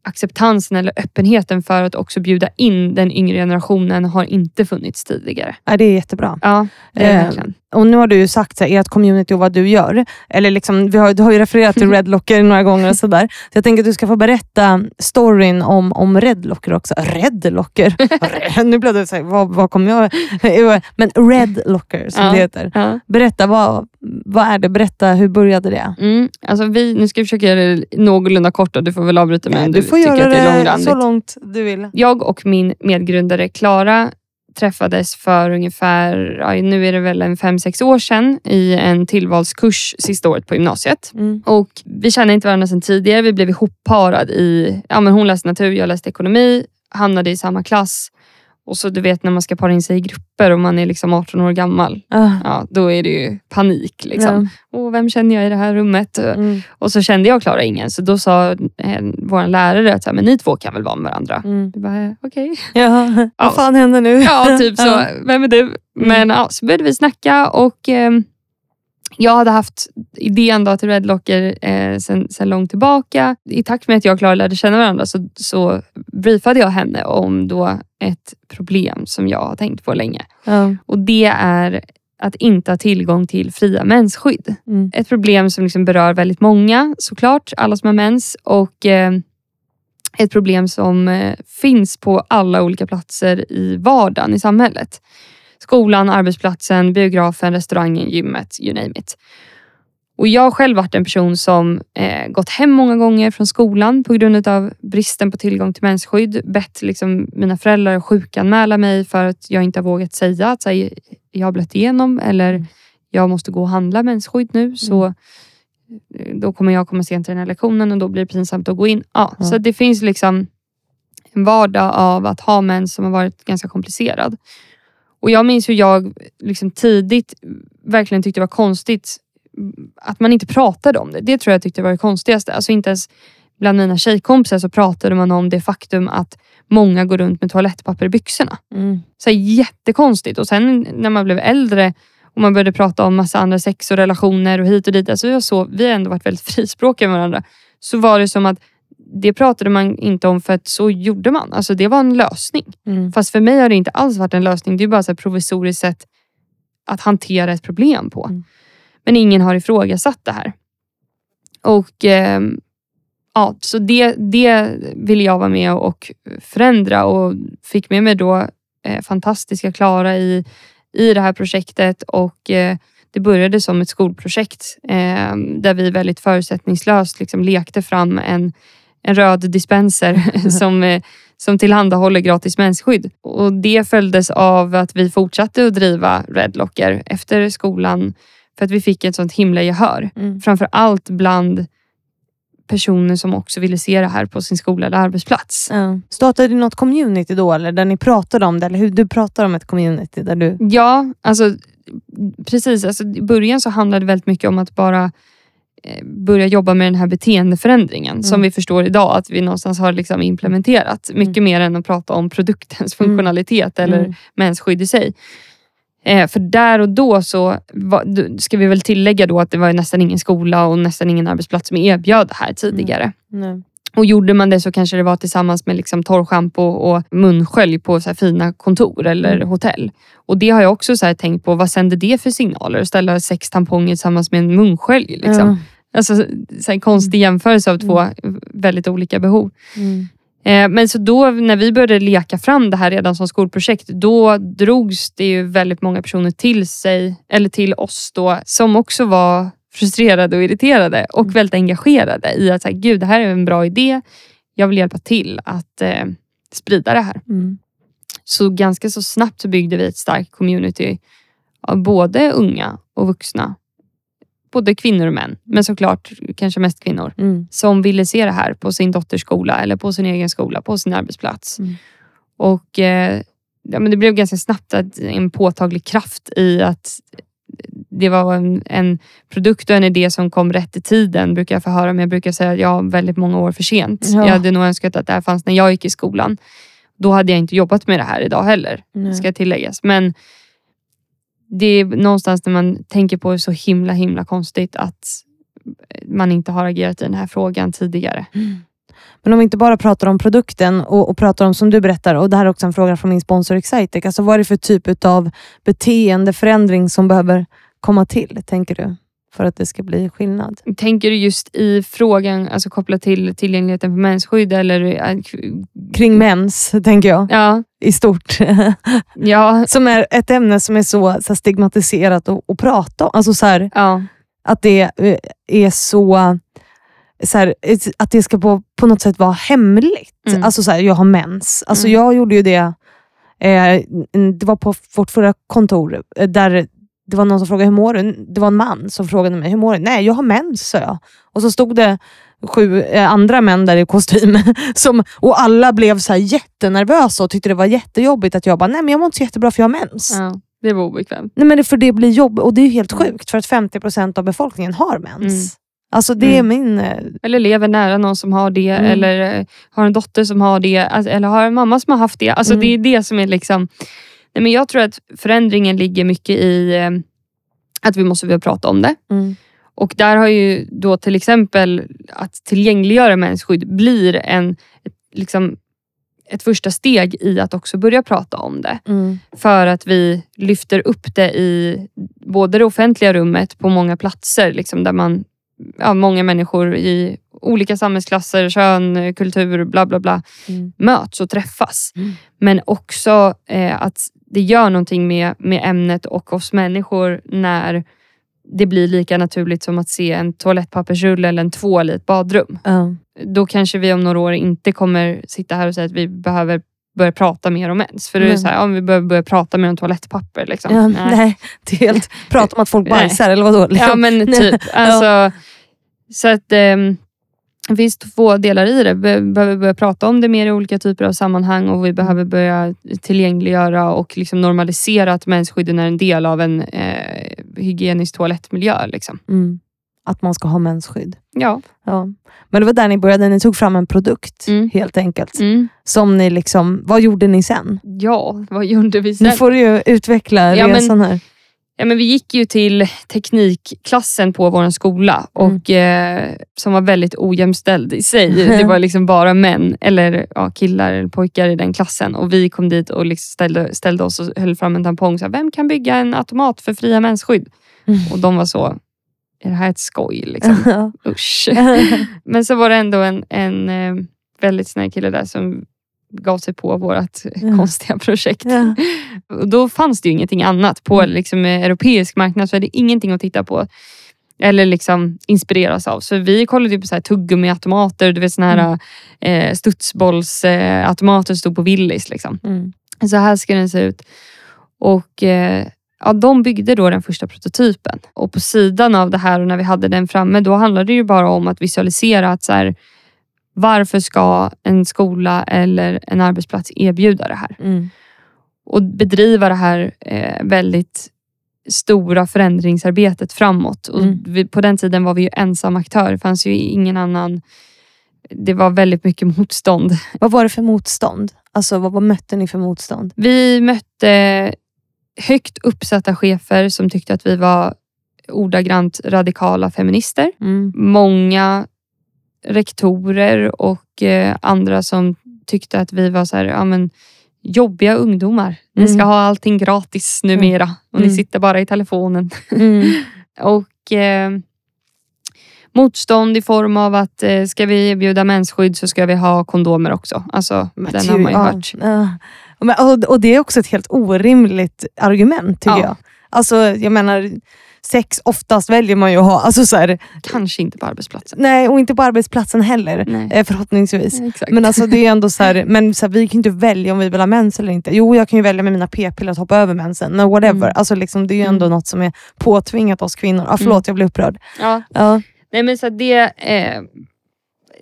A: acceptansen eller öppenheten för att också bjuda in den yngre generationen har inte funnits tidigare.
B: Ja, det är jättebra.
A: Ja, det är
B: Eh,
A: verkligen.
B: Och nu har du ju sagt så här, ert community och vad du gör. Eller liksom, vi har, du har ju refererat till Redlocker några gånger och sådär. Så jag tänker att du ska få berätta storyn om, om Redlocker också. Redlocker? nu blev det så här, vad, vad kom jag... Men Redlocker som
A: Ja.
B: det heter.
A: Ja.
B: Berätta, vad, vad är det? Berätta, hur började det?
A: Mm, alltså vi, nu ska vi försöka göra det någonågunda kort och du får väl avbryta mig om
B: du
A: du,
B: får
A: tycker
B: göra
A: att det är
B: det
A: långrandigt.
B: så långt du vill.
A: Jag och min medgrundare Klara träffades för ungefär, ja, nu är det väl en fem sex år sedan i en tillvalskurs sista året på gymnasiet.
B: Mm.
A: Och Vi kände inte varandra sedan tidigare. Vi blev ihopparad i, ja, men hon läste natur, jag läste ekonomi, hamnade i samma klass. Och så du vet när man ska para in sig i grupper och man är liksom 18 år gammal.
B: Ah,
A: Ja, då är det ju panik. Liksom. Och vem känner jag i det här rummet?
B: Mm.
A: Och så kände jag Klara ingen. Så då sa eh, vår lärare att men ni två kan väl vara med varandra.
B: Mm.
A: Vi bara, eh, okej.
B: Ja.
A: Ja.
B: Vad fan händer nu?
A: Ja, typ så. Vem är du? Men ja, så började vi snacka och eh, jag hade haft idén då till Redlocker eh, sen, sen långt tillbaka. I takt med att jag och Klara lärde känna varandra så, så briefade jag henne om då ett problem som jag har tänkt på länge.
B: Ja.
A: Och Det är att inte ha tillgång till fria mensskydd.
B: Mm.
A: Ett problem som liksom berör väldigt många såklart, alla som har mens. Och eh, ett problem som eh, finns på alla olika platser i vardagen i samhället. Skolan, arbetsplatsen, biografen, restaurangen, gymmet, you name it. Och Jag har själv varit en person som eh, gått hem många gånger från skolan på grund av bristen på tillgång till mensskydd. Bett liksom, mina föräldrar sjukanmäla mig för att jag inte har vågat säga att här, jag har blött igenom eller jag måste gå och handla mensskydd nu. Så eh, då kommer jag komma sent till den här lektionen och då blir det pinsamt att gå in. Ja,
B: Ja.
A: Så det finns liksom en vardag av att ha mens som har varit ganska komplicerad. Och Jag minns hur jag liksom tidigt verkligen tyckte det var konstigt att man inte pratade om det. Det tror jag tyckte var det konstigaste. Alltså inte ens bland mina tjejkompisar så pratade man om det faktum att många går runt med toalettpapper i byxorna.
B: Mm.
A: Så här, jättekonstigt. Och sen när man blev äldre och man började prata om massa andra sex och relationer och hit och dit. Alltså jag så, vi har ändå varit väldigt frispråkiga med varandra. Så var det som att det pratade man inte om för att så gjorde man. Alltså det var en lösning.
B: Mm.
A: Fast för mig har det inte alls varit en lösning. Det är bara så här provisoriskt sätt att hantera ett problem på.
B: Mm.
A: Men ingen har ifrågasatt det här. Och ehm, ja, Så det, det ville jag vara med och förändra och fick med mig då eh, fantastiska Klara i, i det här projektet. Och eh, Det började som ett skolprojekt eh, där vi väldigt förutsättningslöst liksom lekte fram en, en röd dispenser som, eh, som tillhandahåller gratis mensskydd. Och det följdes av att vi fortsatte att driva Redlocker efter skolan för att vi fick ett sånt himla gehör.
B: Mm.
A: Framför allt bland personer som också ville se det här på sin skola eller arbetsplats.
B: Ja. Startade du något community då eller där ni pratade om det? Eller hur du pratar om ett community där du...
A: Ja, alltså precis. Alltså, I början så handlade det väldigt mycket om att bara börja jobba med den här beteendeförändringen som vi förstår idag att vi någonstans har liksom implementerat. Mycket mer än att prata om produktens
B: Mm.
A: funktionalitet eller
B: Mm.
A: mensskydd i sig. Eh, för där och då så du- ska vi väl tillägga då att det var nästan ingen skola och nästan ingen arbetsplats som erbjöd det här tidigare. Och gjorde man det så kanske det var tillsammans med liksom torrschampo och munskölj på så fina kontor eller
B: Mm.
A: hotell. Och det har jag också så tänkt på, vad sänder det för signaler? Att ställa sex tamponger tillsammans med en munskölj. Liksom.
B: Ja.
A: Alltså, så här, en konstig jämförelse av två väldigt olika behov.
B: Mm.
A: Eh, Men så då när vi började leka fram det här redan som skolprojekt, då drogs det ju väldigt många personer till sig, eller till oss då, som också var frustrerade och irriterade och
B: Mm.
A: väldigt engagerade i att säga, gud det här är en bra idé. Jag vill hjälpa till att eh, sprida det här.
B: Mm.
A: Så ganska så snabbt så byggde vi ett starkt community av både unga och vuxna. Både kvinnor och män, men såklart kanske mest kvinnor
B: Mm.
A: som ville se det här på sin dotters skola eller på sin egen skola, på sin arbetsplats.
B: Mm.
A: Och eh, ja, men Det blev ganska snabbt att, en påtaglig kraft i att det var en, en produkt och en idé som kom rätt i tiden, brukar jag få höra. Men jag brukar säga att jag var väldigt många år för sent.
B: Ja.
A: Jag hade nog önskat att det här fanns när jag gick i skolan. Då hade jag inte jobbat med det här idag heller,
B: Nej.
A: ska tilläggas. Men det är någonstans när man tänker på det så himla himla konstigt att man inte har agerat i den här frågan tidigare. Mm.
B: Men om vi inte bara pratar om produkten och, och pratar om som du berättar, och det här är också en fråga från min sponsor Excitec. Alltså vad är det för typ av beteendeförändring som behöver komma till, tänker du? För att det ska bli skillnad?
A: Tänker du just i frågan alltså kopplat till tillgängligheten för mensskydd? Eller, äh,
B: Kring mens, tänker jag,
A: ja,
B: i stort.
A: ja,
B: som är ett ämne som är så, så stigmatiserat att, att prata om. Alltså så här,
A: ja,
B: att det eh, är så, så här, ett- att det ska på, på något sätt vara hemligt.
A: Mm.
B: Alltså så här, jag har mens. Alltså
A: Mm.
B: jag gjorde ju det, eh, det var på vårt förra kontor, eh, där det var någon som frågade hur mår du? Det var en man som frågade mig, hur mår du? Nej, jag har mens, sa jag. Och så stod det sju eh, andra män där i kostym. Som, och alla blev så här jättenervösa och tyckte det var jättejobbigt att jag bara, nej men jag mår inte så jättebra för jag har mens.
A: ja. Det var obekvämt.
B: Nej, men det, för det blir jobb och det är helt sjukt för att 50% av befolkningen har mens.
A: Mm.
B: Alltså det
A: Mm.
B: är min... eh,
A: Eller lever nära någon som har det.
B: Mm.
A: Eller eh, har en dotter som har det. Alltså, Eller har en mamma som har haft det. Alltså,
B: Mm.
A: Det är det som är liksom... Nej, men jag tror att förändringen ligger mycket i eh, att vi måste börja prata om det.
B: Mm.
A: Och där har ju då till exempel att tillgängliggöra mensskydd blir en, ett, liksom, ett första steg i att också börja prata om det.
B: Mm.
A: För att vi lyfter upp det i både det offentliga rummet på många platser liksom där man, ja, många människor i olika samhällsklasser, kön, kultur, bla bla bla
B: Mm.
A: möts och träffas.
B: Mm.
A: Men också eh, att det gör någonting med, med ämnet och oss människor när det blir lika naturligt som att se en toalettpappersrulle eller en tvål i ett badrum.
B: Ja.
A: Då kanske vi om några år inte kommer sitta här och säga att vi behöver börja prata mer om mens. För då är det så här, ja, vi behöver börja prata mer om toalettpapper. Liksom.
B: Ja,
A: Nej.
B: nej. det är helt... Prata om att folk bajsar eller vadå?
A: Ja men typ. Alltså, Så att ehm, det finns två delar i det. Vi behöver börja prata om det mer i olika typer av sammanhang och vi behöver börja tillgängliggöra och liksom normalisera att mensskydden är en del av en eh, hygienisk toalettmiljö. Liksom.
B: Mm. Att man ska ha mensskydd.
A: Ja.
B: Ja. Men det var där ni började, ni tog fram en produkt
A: Mm.
B: helt enkelt.
A: Mm.
B: Som ni liksom, vad gjorde ni sen?
A: ja, vad gjorde vi sen?
B: Nu får du ju utveckla
A: Ja, men-
B: resan här.
A: Ja, men vi gick ju till teknikklassen på vår skola och eh, som var väldigt ojämställd i sig. Det var liksom bara män eller ja, killar eller pojkar i den klassen och vi kom dit och liksom ställde, ställde oss och höll fram en tampong. och sa, Vem kan bygga en automat för fria mensskydd?
B: Mm.
A: Och de var så, är det här ett skoj? Liksom? Usch. Men så var det ändå en, en eh, väldigt snäll kille där som gav sig på vårt
B: Ja.
A: konstiga projekt.
B: Ja.
A: Då fanns det ju ingenting annat. På
B: Mm.
A: liksom, eh, europeisk marknad så är det ingenting att titta på. Eller liksom inspireras av. Så vi kollade på så här tuggummiautomater, du vet såna här eh, studsbollsautomater som stod på Willys. Liksom.
B: Mm.
A: Så här ska den se ut. Och eh, ja, De byggde då den första prototypen. Och på sidan av det här och när vi hade den framme, då handlade det ju bara om att visualisera att så här, varför ska en skola eller en arbetsplats erbjuda det här?
B: Mm.
A: och bedriva det här eh, väldigt stora förändringsarbetet framåt. Och
B: Mm.
A: vi, på den tiden var vi ju ensam aktör. Det fanns ju ingen annan. Det var väldigt mycket motstånd.
B: Vad var det för motstånd? Alltså vad, vad mötte ni för motstånd?
A: Vi mötte högt uppsatta chefer som tyckte att vi var ordagrant radikala feminister.
B: Mm.
A: Många rektorer och eh, andra som tyckte att vi var så här, ja, men, jobbiga ungdomar. Ni ska
B: Mm.
A: ha allting gratis numera och ni
B: Mm.
A: sitter bara i telefonen.
B: Mm.
A: Och eh, Motstånd i form av att eh, ska vi erbjuda mensskydd så ska vi ha kondomer också. Alltså,
B: Men
A: den har man ju
B: ja,
A: hört.
B: ja. Och, och det är också ett helt orimligt argument tycker
A: Ja.
B: jag. Alltså jag menar, sex oftast väljer man ju att ha. Alltså, så här,
A: Kanske inte på arbetsplatsen.
B: nej, och inte på arbetsplatsen heller.
A: Nej.
B: Eh, förhoppningsvis.
A: Exakt.
B: Men alltså det är ändå så här, men så här, vi kan ju inte välja om vi vill ha mens eller inte. Jo, jag kan ju välja med mina p-piller att hoppa över mensen. No, whatever.
A: Mm.
B: Alltså liksom, det är ju ändå
A: Mm.
B: något som är påtvingat oss kvinnor. Ah, förlåt, jag blir upprörd.
A: ja.
B: Ja.
A: Nej, men så det, eh,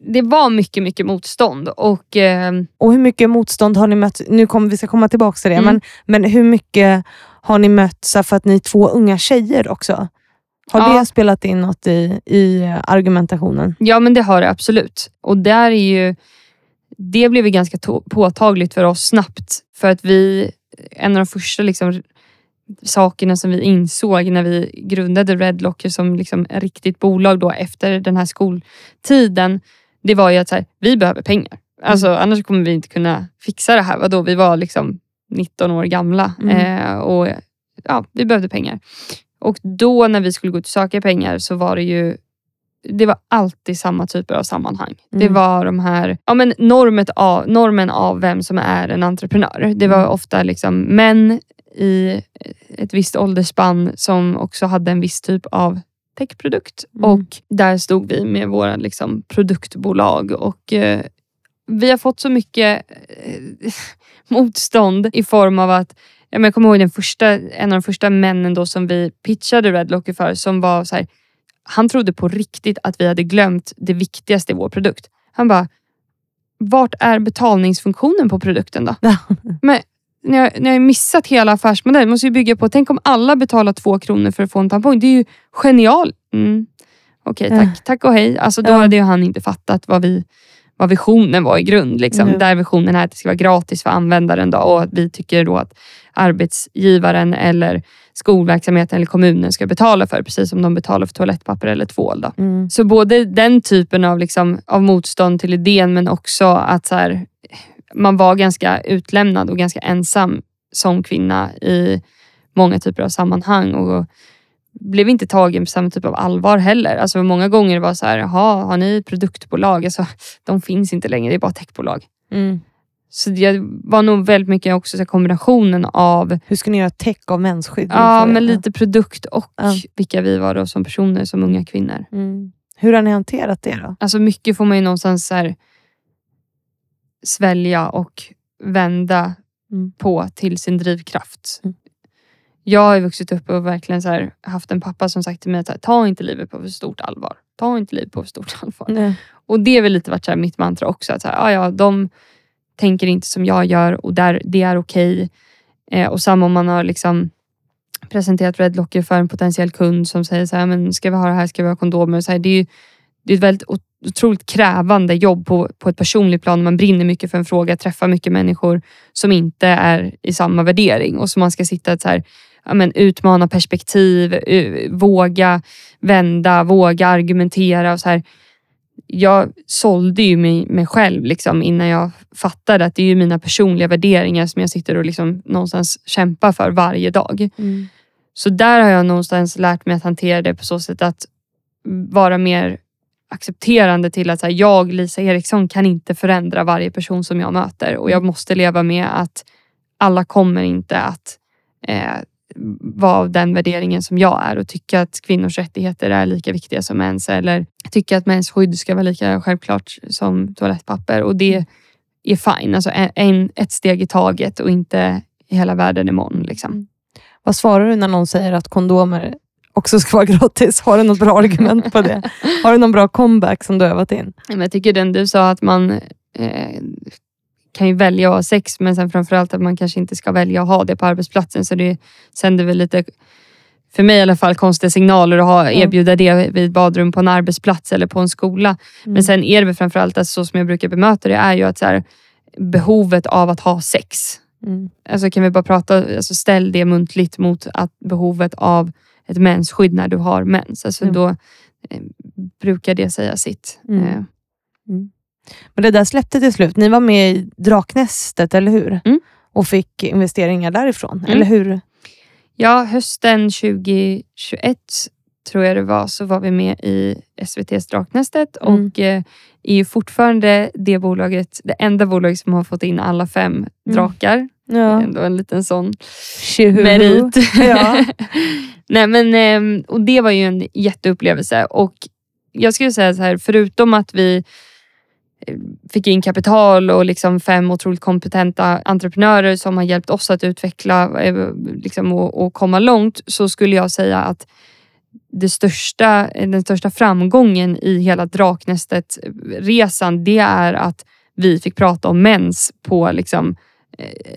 A: det var mycket, mycket motstånd. Och eh,
B: Och hur mycket motstånd har ni mött? Nu kommer vi ska komma tillbaka till det,
A: Mm.
B: men, men hur mycket har ni mött så för att ni är två unga tjejer också? Har
A: Ja.
B: det spelat in något i, i argumentationen?
A: Ja, men det har det absolut. Och där är ju, det blev ju ganska påtagligt för oss snabbt. För att vi, en av de första liksom, sakerna som vi insåg när vi grundade Red Locker som liksom ett riktigt bolag då efter den här skoltiden, det var ju att så här, vi behöver pengar. Alltså, Annars kommer vi inte kunna fixa det här. Vadå? Vi var liksom 19 år gamla
B: Mm.
A: eh, och ja, vi behövde pengar. Och då när vi skulle gå ut och söka pengar så var det ju det var alltid samma typer av sammanhang. Det
B: Mm.
A: var de här, ja, men normet av, normen av vem som är en entreprenör. Det var
B: Mm.
A: ofta liksom män i ett visst åldersspann som också hade en viss typ av techprodukt.
B: Mm.
A: Och där stod vi med våra liksom, produktbolag. Och eh, Vi har fått så mycket eh, motstånd i form av att jag kommer ihåg den första, en av de första männen då som vi pitchade Red Locker för som var så här, han trodde på riktigt att vi hade glömt det viktigaste i vår produkt. Han bara, vart är betalningsfunktionen på produkten då? Men ni har, ni har missat hela affärsmodellen. måste ju bygga på, tänk om alla betalar två kronor för att få en tampong. Det är ju genial. Mm. Okej,
B: Ja.
A: tack, tack och hej. Alltså, då
B: Ja.
A: hade ju han inte fattat vad, vi, vad visionen var i grund. Liksom.
B: Ja.
A: Där visionen är att det ska vara gratis för användaren då, och att vi tycker då att arbetsgivaren eller skolverksamheten eller kommunen ska betala för precis som de betalar för toalettpapper eller tvål. Då.
B: Mm.
A: Så både den typen av, liksom, av motstånd till idén men också att så här, man var ganska utlämnad och ganska ensam som kvinna i många typer av sammanhang. Och blev inte tagen på samma typ av allvar heller. Alltså många gånger var det så här, jaha, har ni produktbolag? Alltså, de finns inte längre, det är bara techbolag.
B: Mm.
A: Så det var nog väldigt mycket också så kombinationen av
B: Hur ska ni göra tech av mensskydd?
A: ja, men lite produkt och
B: Ja.
A: vilka vi var då som personer, som unga kvinnor.
B: Mm. Hur har ni hanterat det då?
A: Alltså mycket får man ju någonstans så här, svälja och vända
B: Mm.
A: på till sin drivkraft.
B: Mm.
A: Jag har vuxit upp och verkligen så här, haft en pappa som sagt till mig att ta inte livet på för stort allvar. Ta inte livet på för stort allvar.
B: Nej.
A: Och det har väl lite varit så här, mitt mantra också. Att så här, ja, ja, de tänker inte som jag gör och där, det är okej. Eh, och samma om man har liksom presenterat Red Locker för en potentiell kund som säger så här, men ska vi ha det här, ska vi ha kondomer? Så här, det är ju det är ett väldigt otroligt krävande jobb på, på ett personligt plan. Man brinner mycket för en fråga, träffar mycket människor som inte är i samma värdering och som man ska sitta så här, ja, men, utmana perspektiv, eh, våga vända, våga argumentera och så här. Jag sålde ju mig, mig själv liksom innan jag fattade att det är ju mina personliga värderingar som jag sitter och liksom någonstans kämpar för varje dag.
B: Mm.
A: Så där har jag någonstans lärt mig att hantera det på så sätt att vara mer accepterande till att här, jag, Lisa Eriksson, kan inte förändra varje person som jag möter och jag måste leva med att alla kommer inte att eh, vara av den värderingen som jag är och tycka att kvinnors rättigheter är lika viktiga som mäns eller tycka att mäns skydd ska vara lika självklart som toalettpapper och det är fine. Alltså en, en, ett steg i taget och inte hela världen imorgon. Liksom.
B: Vad svarar du när någon säger att kondomer också ska vara gratis? Har du något bra argument på det? Har du någon bra comeback som du övat in?
A: Jag tycker den du sa att man eh, kan ju välja att ha sex men sen framförallt att man kanske inte ska välja att ha det på arbetsplatsen. Så det sänder väl lite, för mig i alla fall, konstiga signaler att ha,
B: Ja.
A: erbjuda det vid badrum på en arbetsplats eller på en skola.
B: Mm.
A: Men sen är det väl framförallt, alltså, så som jag brukar bemöta det, är ju att så här, behovet av att ha sex
B: Mm.
A: Alltså kan vi bara prata, alltså ställ det muntligt mot att behovet av ett mensskydd när du har mens. Alltså
B: Mm.
A: Då eh, brukar det säga sitt.
B: Mm.
A: Eh,
B: Men det där släppte till slut. Ni var med i Draknästet, eller hur?
A: Mm.
B: Och fick investeringar därifrån,
A: Mm.
B: eller hur?
A: Ja, hösten 2021 tror jag det var, så var vi med i SVTs Draknästet
B: Mm.
A: och eh, är ju fortfarande det bolaget, det enda bolaget som har fått in alla fem drakar.
B: Ja.
A: Ändå en liten sån merit.
B: Ja.
A: Nej, men, ehm, och det var ju en jätteupplevelse och jag skulle säga så här, förutom att vi eh, fick in kapital och liksom fem otroligt kompetenta entreprenörer som har hjälpt oss att utveckla eh, liksom, och, och komma långt så skulle jag säga att det största, den största framgången i hela Draknästet-resan det är att vi fick prata om mens på liksom, eh,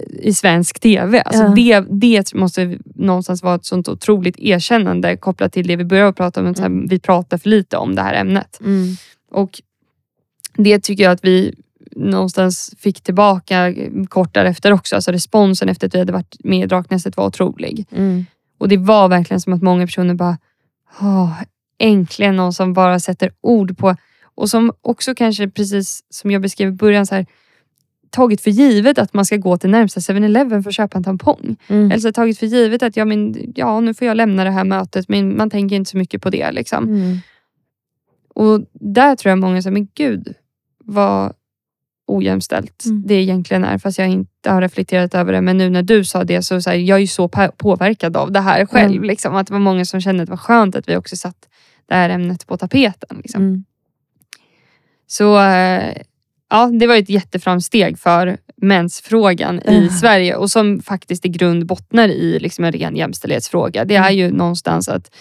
A: i svensk TV. Alltså
B: Ja.
A: det, det måste någonstans vara ett sånt otroligt erkännande kopplat till det vi började prata om. att här, vi pratar för lite om det här ämnet.
B: Mm.
A: Och det tycker jag att vi någonstans fick tillbaka kort därefter också. Alltså responsen efter att vi hade varit med i Draknästet var otrolig.
B: Mm.
A: Och det var verkligen som att många personer bara, Åh, äntligen någon som bara sätter ord på, och som också kanske precis som jag beskrev i början, så här, tagit för givet att man ska gå till närmsta 7-Eleven för att köpa en tampong.
B: Mm.
A: Eller så tagit för givet att ja, men, ja, nu får jag lämna det här mötet, men man tänker inte så mycket på det. Liksom.
B: Mm.
A: Och där tror jag många säger, men gud vad ojämställt
B: Mm.
A: det egentligen är. Fast jag inte har reflekterat över det. Men nu när du sa det så, så här, jag är ju så på- påverkad av det här själv.
B: Mm.
A: Liksom, att det var många som kände att det var skönt att vi också satt det här ämnet på tapeten. Liksom.
B: Mm.
A: Så eh, ja, det var ett jätteframsteg för mensfrågan i
B: Mm.
A: Sverige och som faktiskt i grund bottnar i liksom en ren jämställdhetsfråga. Det är ju någonstans att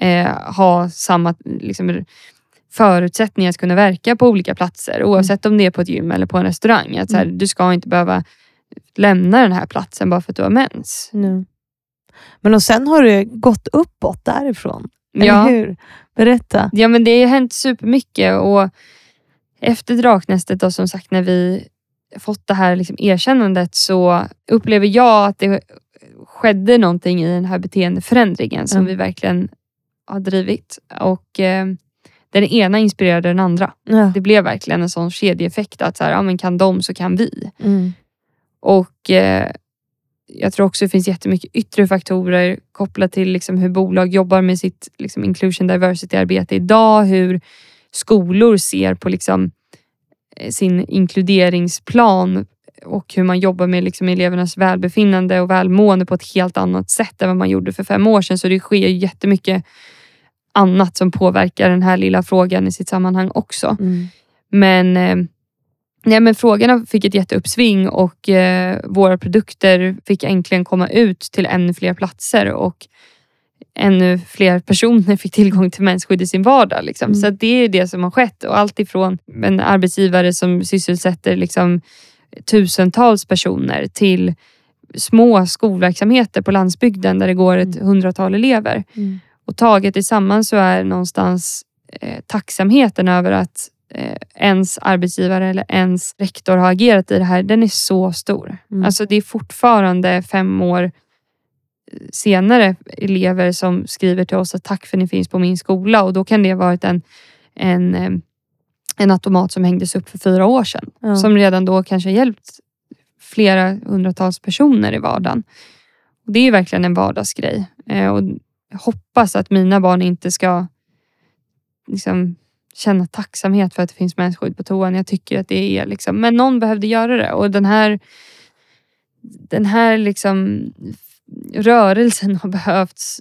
A: eh, ha samma liksom, förutsättningar att kunna verka på olika platser oavsett om det är på ett gym eller på en restaurang. Att, så här, Du ska inte behöva lämna den här platsen bara för att du har mens.
B: Nu. Men och sen har det gått uppåt därifrån,
A: Ja.
B: eller hur? Berätta.
A: Ja men det har hänt supermycket och efter Draknästet då, som sagt när vi fått det här liksom erkännandet så upplever jag att det skedde någonting i den här beteendeförändringen som
B: Mm.
A: vi verkligen har drivit. Och eh, den ena inspirerade den andra.
B: Ja.
A: Det blev verkligen en sån kedjeeffekt att så här, ja, men kan de så kan vi.
B: Mm.
A: Och eh, jag tror också det finns jättemycket yttre faktorer kopplat till liksom hur bolag jobbar med sitt liksom inclusion diversity-arbete idag. Hur skolor ser på liksom, eh, sin inkluderingsplan och hur man jobbar med liksom elevernas välbefinnande och välmående på ett helt annat sätt än vad man gjorde för fem år sedan. Så det sker jättemycket annat som påverkar den här lilla frågan i sitt sammanhang också.
B: Mm.
A: Men, eh, nej, men frågorna fick ett jätteuppsving och eh, våra produkter fick äntligen komma ut till ännu fler platser och ännu fler personer fick tillgång till mensskydd i sin vardag. Liksom.
B: Mm.
A: Så det är det som har skett. Och allt ifrån en arbetsgivare som sysselsätter liksom, tusentals personer till små skolverksamheter på landsbygden där det går ett hundratal elever.
B: Mm.
A: Och taget tillsammans så är någonstans eh, tacksamheten över att eh, ens arbetsgivare eller ens rektor har agerat i det här, den är så stor.
B: Mm.
A: Alltså det är fortfarande fem år senare elever som skriver till oss att tack för att ni finns på min skola och då kan det ha varit en, en, eh, en automat som hängdes upp för fyra år sedan.
B: Ja.
A: Som redan då kanske hjälpt flera hundratals personer i vardagen. Och det är verkligen en vardagsgrej. Eh, och jag hoppas att mina barn inte ska liksom, känna tacksamhet för att det finns mensskydd på toan. Jag tycker att det är liksom, men någon behövde göra det och den här den här liksom rörelsen har behövts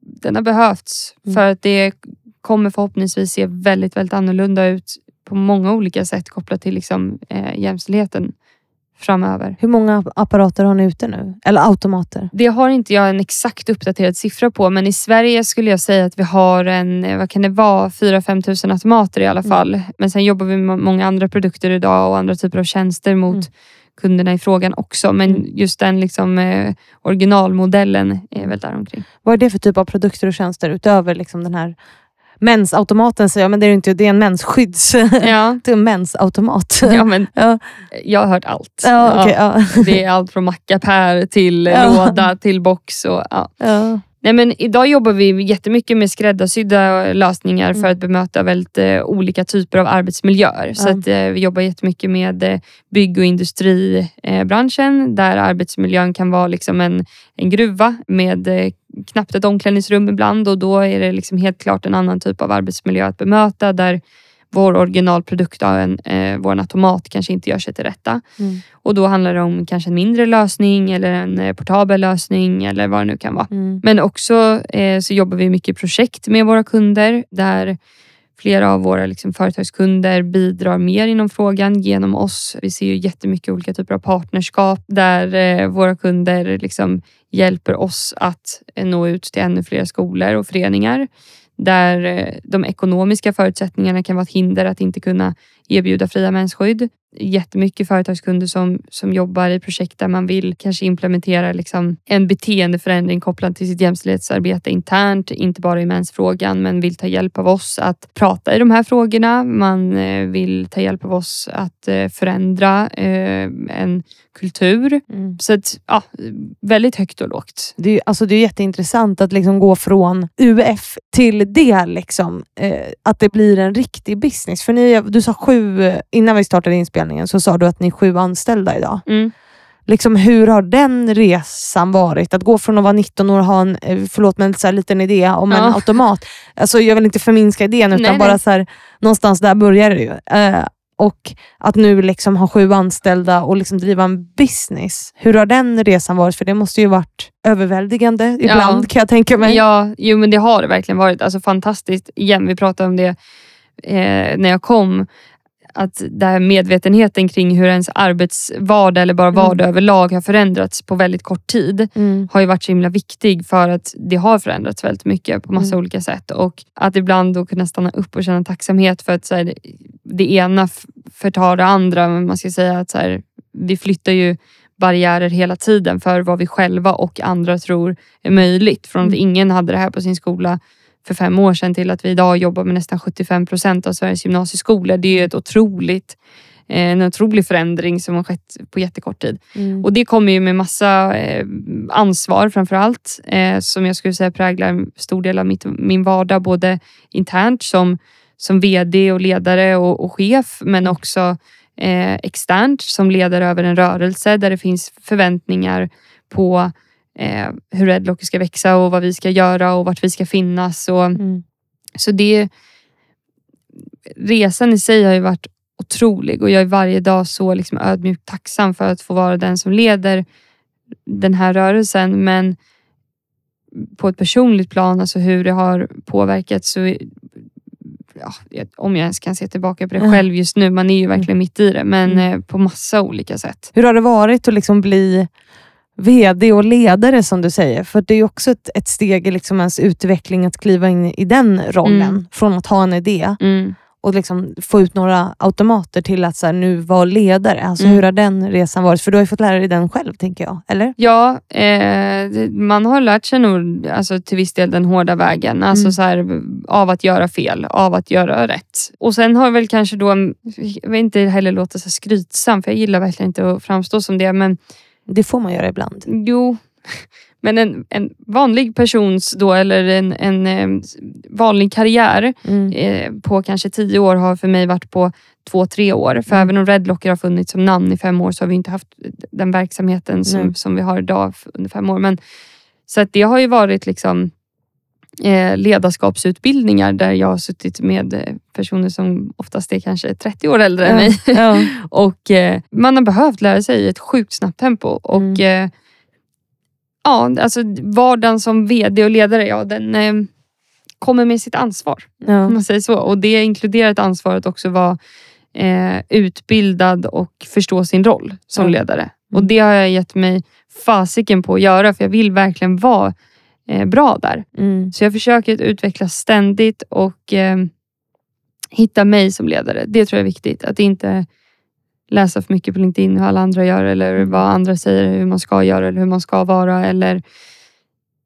A: den har behövts
B: Mm.
A: för att det kommer förhoppningsvis se väldigt, väldigt annorlunda ut på många olika sätt kopplat till liksom, eh, jämställdheten framöver.
B: Hur många apparater har ni ute nu? Eller automater?
A: Det har inte jag en exakt uppdaterad siffra på, men i Sverige skulle jag säga att vi har en, eh, vad kan det vara, 4-5 tusen automater i alla
B: Mm.
A: fall. Men sen jobbar vi med många andra produkter idag och andra typer av tjänster mot
B: Mm.
A: Kunderna i frågan också. Men
B: Mm.
A: just den liksom, eh, originalmodellen är väl däromkring.
B: Vad är det för typ av produkter och tjänster utöver liksom den här mensautomaten säger jag, men det är inte. Det är en mensskydds...
A: Ja.
B: det är en mensautomat.
A: ja, men
B: Ja.
A: jag har hört allt.
B: Ja, okej, ja.
A: Det är allt från mackapär till låda till box. Och, ja. Nej, men idag jobbar vi jättemycket med skräddarsydda lösningar för
B: Mm.
A: att bemöta väldigt eh, olika typer av arbetsmiljöer. Så
B: Ja.
A: att, eh, vi jobbar jättemycket med eh, bygg och industribranschen branschen, där arbetsmiljön kan vara liksom en, en gruva med eh, knappt ett omklädningsrum ibland och då är det liksom helt klart en annan typ av arbetsmiljö att bemöta där vår originalprodukt, då, en, eh, vår automat, kanske inte gör sig till rätta.
B: Mm.
A: Och då handlar det om kanske en mindre lösning eller en eh, portabel lösning eller vad det nu kan vara.
B: Mm.
A: Men också eh, så jobbar vi mycket projekt med våra kunder där flera av våra liksom, företagskunder bidrar mer inom frågan genom oss. Vi ser ju jättemycket olika typer av partnerskap där eh, våra kunder liksom, hjälper oss att eh, nå ut till ännu fler skolor och föreningar. Där eh, de ekonomiska förutsättningarna kan vara ett hinder att inte kunna erbjuda fria mensskydd. Jättemycket företagskunder som, som jobbar i projekt där man vill kanske implementera liksom en beteendeförändring kopplad till sitt jämställdhetsarbete internt, inte bara i mensfrågan, men vill ta hjälp av oss att prata i de här frågorna. Man eh, vill ta hjälp av oss att eh, förändra eh, en kultur.
B: Mm.
A: Så att, ja, väldigt högt och lågt.
B: Det är, alltså det är jätteintressant att liksom gå från UF till det. Liksom, att det blir en riktig business. För ni, du sa sju, innan vi startade inspelningen så sa du att ni är sju anställda idag.
A: Mm.
B: Liksom, hur har den resan varit? Att gå från att vara 19 år och ha en, eh, förlåt men så här, liten idé om en
A: Ja.
B: automat. Alltså, jag vill inte förminska idén utan
A: Nej,
B: bara
A: nej.
B: så här, någonstans där börjar det ju. Eh, och att nu liksom ha sju anställda och liksom driva en business. Hur har den resan varit? För det måste ju varit överväldigande ibland kan jag tänka mig.
A: Ja, jo, men det har det verkligen varit. Alltså fantastiskt. Igen, vi pratade om det eh, när jag kom. Att det här medvetenheten kring hur ens arbetsvardag eller bara
B: Mm.
A: vardag överlag har förändrats på väldigt kort tid
B: Mm.
A: har ju varit så himla viktig för att det har förändrats väldigt mycket på massa
B: Mm.
A: olika sätt. Och att ibland då kunna stanna upp och känna tacksamhet för att så här, det, ena förtar det andra. Men man ska säga att så här, vi flyttar ju barriärer hela tiden för vad vi själva och andra tror är möjligt. Från att
B: Mm.
A: ingen hade det här på sin skola för fem år sedan till att vi idag jobbar med nästan 75 procent av Sveriges gymnasieskolor. Det är ett otroligt, eh, en otrolig förändring som har skett på jättekort tid.
B: Mm.
A: Och det kommer ju med massa eh, ansvar framför allt. Eh, som jag skulle säga präglar en stor del av mitt, min vardag. Både internt som, som VD och ledare och, och chef. Men också eh, externt som ledare över en rörelse där det finns förväntningar på eh, hur Redlock ska växa och vad vi ska göra och vart vi ska finnas. Och,
B: Mm.
A: så det, resan i sig har ju varit otrolig och jag är varje dag så liksom ödmjukt tacksam för att få vara den som leder den här rörelsen. Men på ett personligt plan, alltså hur det har påverkat så ja, om jag ens kan se tillbaka på det själv just nu. Man är ju verkligen mitt i det, men
B: Mm.
A: eh, på massa olika sätt.
B: Hur har det varit att liksom bli VD och ledare som du säger? För det är också ett, ett steg i liksom ens utveckling att kliva in i den rollen.
A: Mm.
B: Från att ha en idé
A: Mm. och
B: liksom få ut några automater till att så här, nu vara ledare. Alltså,
A: Mm.
B: Hur har den resan varit? För du har ju fått lära dig den själv, tänker jag. Eller?
A: Ja, eh, man har lärt sig nog alltså, till viss del den hårda vägen. Alltså,
B: Mm.
A: så här, av att göra fel, av att göra rätt. Och sen har väl kanske då, jag vill inte heller låta så skrytsam, för jag gillar verkligen inte att framstå som det. Men
B: Det får man göra ibland.
A: jo, men en, en vanlig persons då, eller en, en eh, vanlig karriär
B: Mm.
A: eh, på kanske tio år har för mig varit på två, tre år. För
B: Mm.
A: även om Redlocker har funnits som namn i fem år så har vi inte haft den verksamheten som, som vi har idag under fem år. Men, så att det har ju varit liksom ledarskapsutbildningar där jag har suttit med eh, personer som oftast är kanske 30 år äldre än mig.
B: Ja.
A: Och eh, Man har behövt lära sig i ett sjukt snabbt tempo. Och eh, ja, alltså Vardagen som VD och ledare, ja, den eh, kommer med sitt ansvar. Om
B: Ja.
A: man säger så. Och Det inkluderar ett ansvar att också vara eh, utbildad och förstå sin roll som
B: Ja.
A: ledare. Och Det har jag gett mig fasiken på att göra för jag vill verkligen vara eh, bra där.
B: Mm.
A: Så jag försöker utvecklas ständigt och eh, hitta mig som ledare. Det tror jag är viktigt. Att inte läsa för mycket på LinkedIn hur alla andra gör eller vad andra säger hur man ska göra eller hur man ska vara. Eller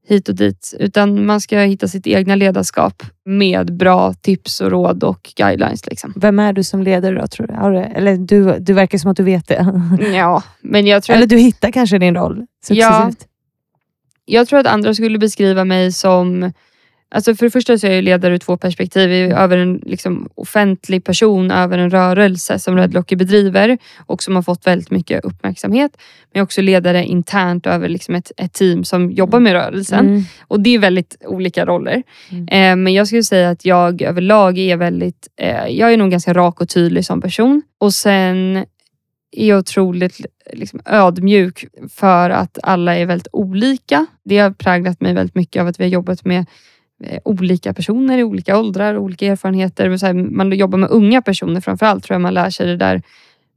A: hit och dit. Utan man ska hitta sitt egna ledarskap med bra tips och råd och guidelines. Liksom.
B: Vem är du som ledare då, tror du? Eller du, du verkar som att du vet det.
A: Ja, men jag tror
B: Eller
A: att,
B: du hittar kanske din roll successivt.
A: Jag tror att andra skulle beskriva mig som Alltså för det första så är jag ledare ur två perspektiv. Över en liksom, offentlig person, över en rörelse som Red Locker bedriver och som har fått väldigt mycket uppmärksamhet. Men jag är också ledare internt över liksom ett, ett team som jobbar med rörelsen.
B: Mm.
A: Och det är väldigt olika roller.
B: Mm.
A: Eh, men jag skulle säga att jag överlag är väldigt, eh, jag är nog ganska rak och tydlig som person. Och sen är otroligt liksom, ödmjuk för att alla är väldigt olika. Det har präglat mig väldigt mycket av att vi har jobbat med eh, olika personer i olika åldrar, olika erfarenheter. Så här, man jobbar med unga personer framförallt tror jag man lär sig det där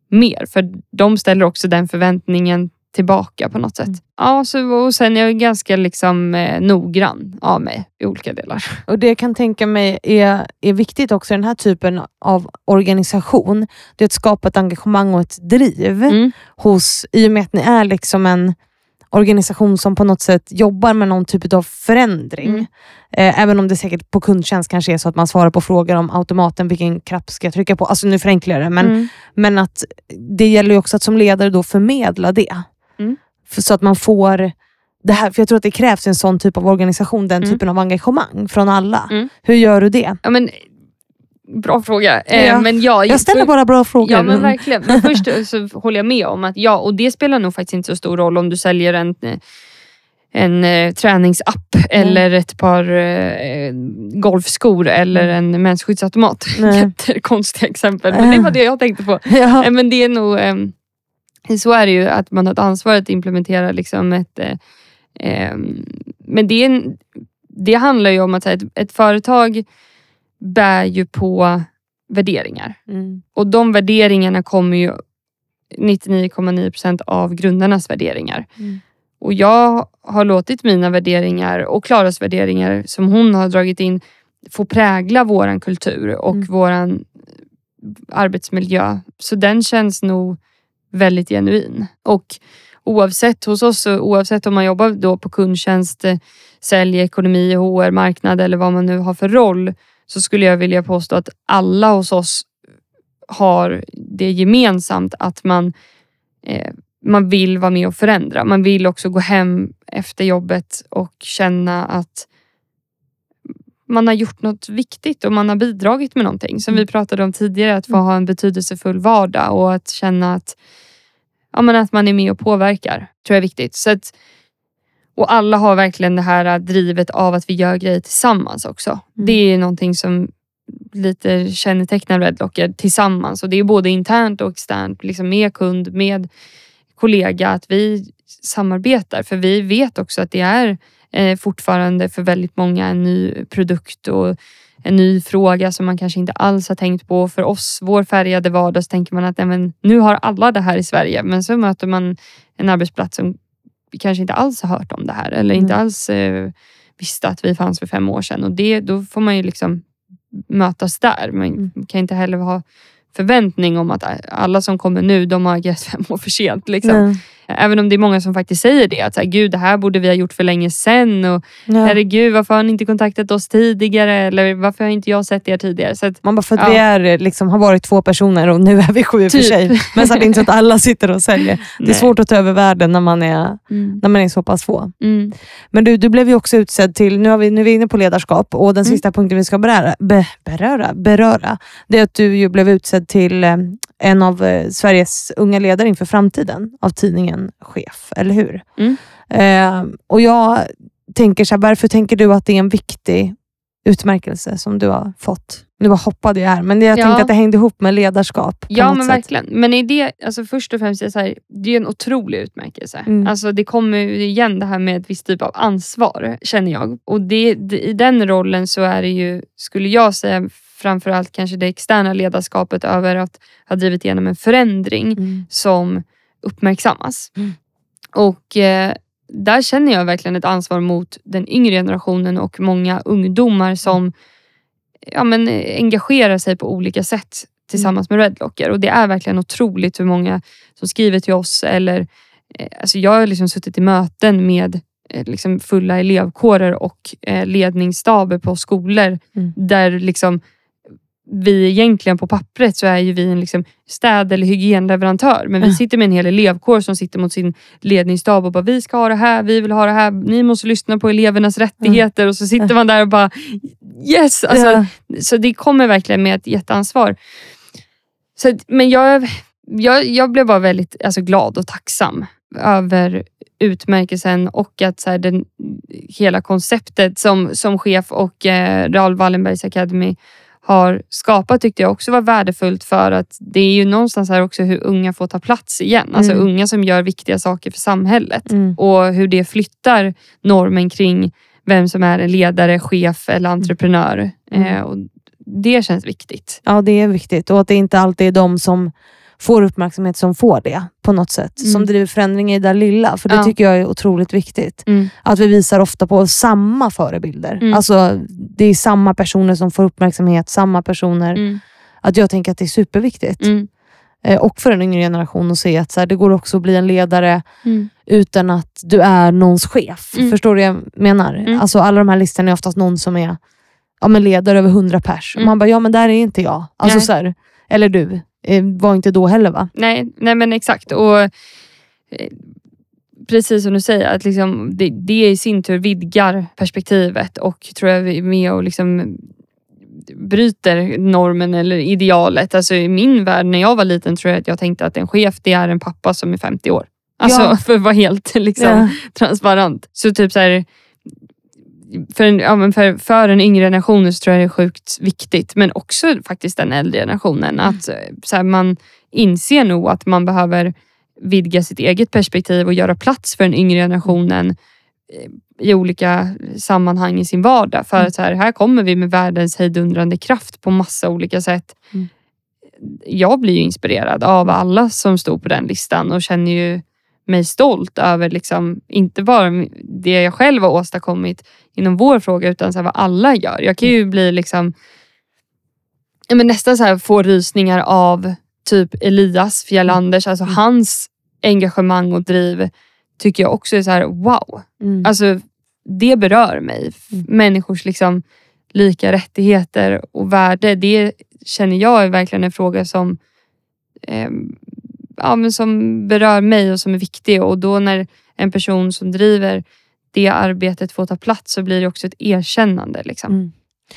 A: mer. För de ställer också den förväntningen tillbaka på något sätt.
B: Mm.
A: Ja, så, och sen är jag ganska liksom, eh, noggrann av mig i olika delar.
B: Och Det jag kan tänka mig är, är viktigt också i den här typen av organisation. Det är att skapa ett engagemang och ett driv
A: Mm.
B: hos, i och med att ni är liksom en organisation som på något sätt jobbar med någon typ av förändring.
A: Mm.
B: Eh, även om det säkert på kundtjänst kanske är så att man svarar på frågor om automaten, vilken knapp ska jag trycka på? Alltså nu förenklar jag det, men,
A: Mm.
B: men att det gäller ju också att som ledare då förmedla det.
A: Mm.
B: För, så att man får det här, för jag tror att det krävs en sån typ av organisation, den
A: Mm.
B: typen av engagemang från alla.
A: Mm.
B: Hur gör du det?
A: Ja, men, bra fråga. Eh,
B: Ja.
A: Men ja,
B: Jag ställer bara bra frågor.
A: Ja men verkligen. Men först så håller jag med om att ja, och det spelar nog faktiskt inte så stor roll om du säljer en, eh, en eh, träningsapp eller ett par eh, golfskor eller en mensskyddsautomat. Jättekonstiga exempel men det var det jag tänkte på.
B: ja.
A: Eh, Men det är nog, ehm, så är det ju att man har ett ansvar att implementera liksom ett eh, ehm, men det, en, det handlar ju om att här, ett, ett företag bär ju på värderingar.
B: Mm.
A: Och de värderingarna kommer ju 99,9% av grundarnas värderingar.
B: Mm.
A: Och jag har låtit mina värderingar och Klaras värderingar som hon har dragit in få prägla våran kultur och
B: Mm.
A: våran arbetsmiljö. Så den känns nog väldigt genuin. Och oavsett hos oss, oavsett om man jobbar då på kundtjänst, eh, sälj, ekonomi, HR, marknad eller vad man nu har för roll så skulle jag vilja påstå att alla hos oss har det gemensamt att man, eh, man vill vara med och förändra. Man vill också gå hem efter jobbet och känna att man har gjort något viktigt och man har bidragit med någonting. Som vi pratade om tidigare, att få ha en betydelsefull vardag och att känna att, ja, men att man är med och påverkar. tror jag är viktigt. Så att, och alla har verkligen det här drivet av att vi gör grejer tillsammans också.
B: Mm.
A: Det är någonting som lite kännetecknar Redlocker tillsammans. Och det är både internt och externt, liksom med kund, med kollega, att vi samarbetar. För vi vet också att det är eh, fortfarande för väldigt många en ny produkt och en ny fråga som man kanske inte alls har tänkt på. För oss, vår färgade vardag, så tänker man att men, nu har alla det här i Sverige. Men så möter man en arbetsplats som kanske inte alls har hört om det här eller inte
B: Mm.
A: alls eh, visste att vi fanns för fem år sedan. Och det, då får man ju liksom mötas där. Man
B: Mm.
A: kan inte heller ha förväntning om att alla som kommer nu, de har agerat fem år för sent. Liksom. Även om det är många som faktiskt säger det. Att så här, Gud, det här borde vi ha gjort för länge sedan. Och,
B: Ja.
A: Herregud, varför har ni inte kontaktat oss tidigare? Eller varför har inte jag sett er tidigare? Så att,
B: Man bara, för att
A: Ja.
B: vi är, liksom, har varit två personer och nu är vi sju och för
A: Typ.
B: sig. Men så att det är inte så att alla sitter och säljer. Det är svårt att ta över världen när man är,
A: Mm.
B: när man är så pass få.
A: Mm.
B: Men du, du blev ju också utsedd till, nu, har vi, nu är vi inne på ledarskap och den
A: Mm.
B: sista punkten vi ska beröra, be, beröra, beröra, det är att du ju blev utsedd till eh, en av eh, Sveriges unga ledare inför framtiden av tidningen Chef, eller hur?
A: Mm.
B: Eh, och jag tänker så här, varför tänker du att det är en viktig utmärkelse som du har fått? Nu bara hoppade jag här, men jag
A: Ja.
B: tänkte att det hängde ihop med ledarskap.
A: Ja men
B: sätt.
A: verkligen. Men i det, alltså först och främst, är det, så här, det är en otrolig utmärkelse.
B: Mm.
A: Alltså det kommer igen det här med ett visst typ av ansvar, känner jag. Och det, det, i den rollen så är det ju, skulle jag säga, framförallt kanske det externa ledarskapet över att ha drivit igenom en förändring
B: Mm.
A: som uppmärksammas.
B: Mm.
A: Och eh, där känner jag verkligen ett ansvar mot den yngre generationen och många ungdomar som ja, men, eh, engagerar sig på olika sätt tillsammans med Redlocker. Och det är verkligen otroligt hur många som skriver till oss. Eller, eh, alltså jag har liksom suttit i möten med eh, liksom fulla elevkårer och eh, ledningsstaber på skolor
B: Mm.
A: där liksom vi egentligen på pappret så är ju vi en liksom städ eller hygienleverantör. Men vi
B: Ja.
A: sitter med en hel elevkår som sitter mot sin ledningsstab och bara vi ska ha det här, vi vill ha det här, ni måste lyssna på elevernas rättigheter. Och så sitter man där och bara yes! Alltså,
B: ja.
A: så det kommer verkligen med ett jätteansvar. Så, men jag, jag, jag blev bara väldigt alltså, glad och tacksam över utmärkelsen och att så här, den, hela konceptet som, som chef och eh, Raoul Wallenbergs Academy har skapat tyckte jag också var värdefullt för att det är ju någonstans här också hur unga får ta plats igen. Alltså
B: Mm.
A: unga som gör viktiga saker för samhället
B: Mm.
A: och hur det flyttar normen kring vem som är en ledare, chef eller entreprenör.
B: Mm.
A: Eh, och det känns viktigt.
B: ja, det är viktigt. Och att det inte alltid är de som får uppmärksamhet som får det på något sätt.
A: Mm.
B: Som driver förändring i det där lilla. För det
A: Ja.
B: tycker jag är otroligt viktigt.
A: Mm.
B: Att vi visar ofta på samma förebilder.
A: Mm.
B: Alltså, det är samma personer som får uppmärksamhet, samma personer.
A: Mm.
B: Att jag tänker att det är superviktigt.
A: Mm.
B: Eh, och för en yngre generation att se att så här, det går också att bli en ledare
A: Mm.
B: utan att du är någons chef. Förstår du vad jag menar? Alltså, alla de här listorna är oftast någon som är ja, men ledare över 100 pers. Och man bara, ja men där är inte jag. Alltså,
A: Nej.
B: så här, eller du, var inte då heller va?
A: Nej, nej men exakt. Och eh, Precis som du säger, att liksom det, det i sin tur vidgar perspektivet och tror jag är med och liksom bryter normen eller idealet. Alltså I min värld när jag var liten tror jag att jag tänkte att en chef det är en pappa som är 50 år. Alltså
B: Ja.
A: för att vara helt liksom,
B: Ja.
A: transparent. Så typ så här, för, en, ja, för, för en yngre generation så tror jag det är sjukt viktigt. Men också faktiskt den äldre generationen. Att eh, så här, man inser nog att man behöver vidga sitt eget perspektiv och göra plats för den yngre generationen eh, i olika sammanhang i sin vardag. För
B: Mm.
A: att så här, här kommer vi med världens hejdundrande kraft på massa olika sätt.
B: Mm.
A: Jag blir ju inspirerad av alla som stod på den listan och känner ju mig stolt över liksom, inte bara det jag själv har åstadkommit inom vår fråga utan så vad alla gör. Jag kan ju bli liksom men nästan så här, få rysningar av typ Elias Fjällanders, alltså
B: Mm.
A: hans engagemang och driv tycker jag också är så här wow.
B: Mm.
A: Alltså det berör mig.
B: Mm.
A: Människors liksom lika rättigheter och värde. Det känner jag är verkligen en fråga som, eh, ja, men som berör mig och som är viktig. Och då när en person som driver det arbetet får ta plats så blir det också ett erkännande. Liksom.
B: Mm.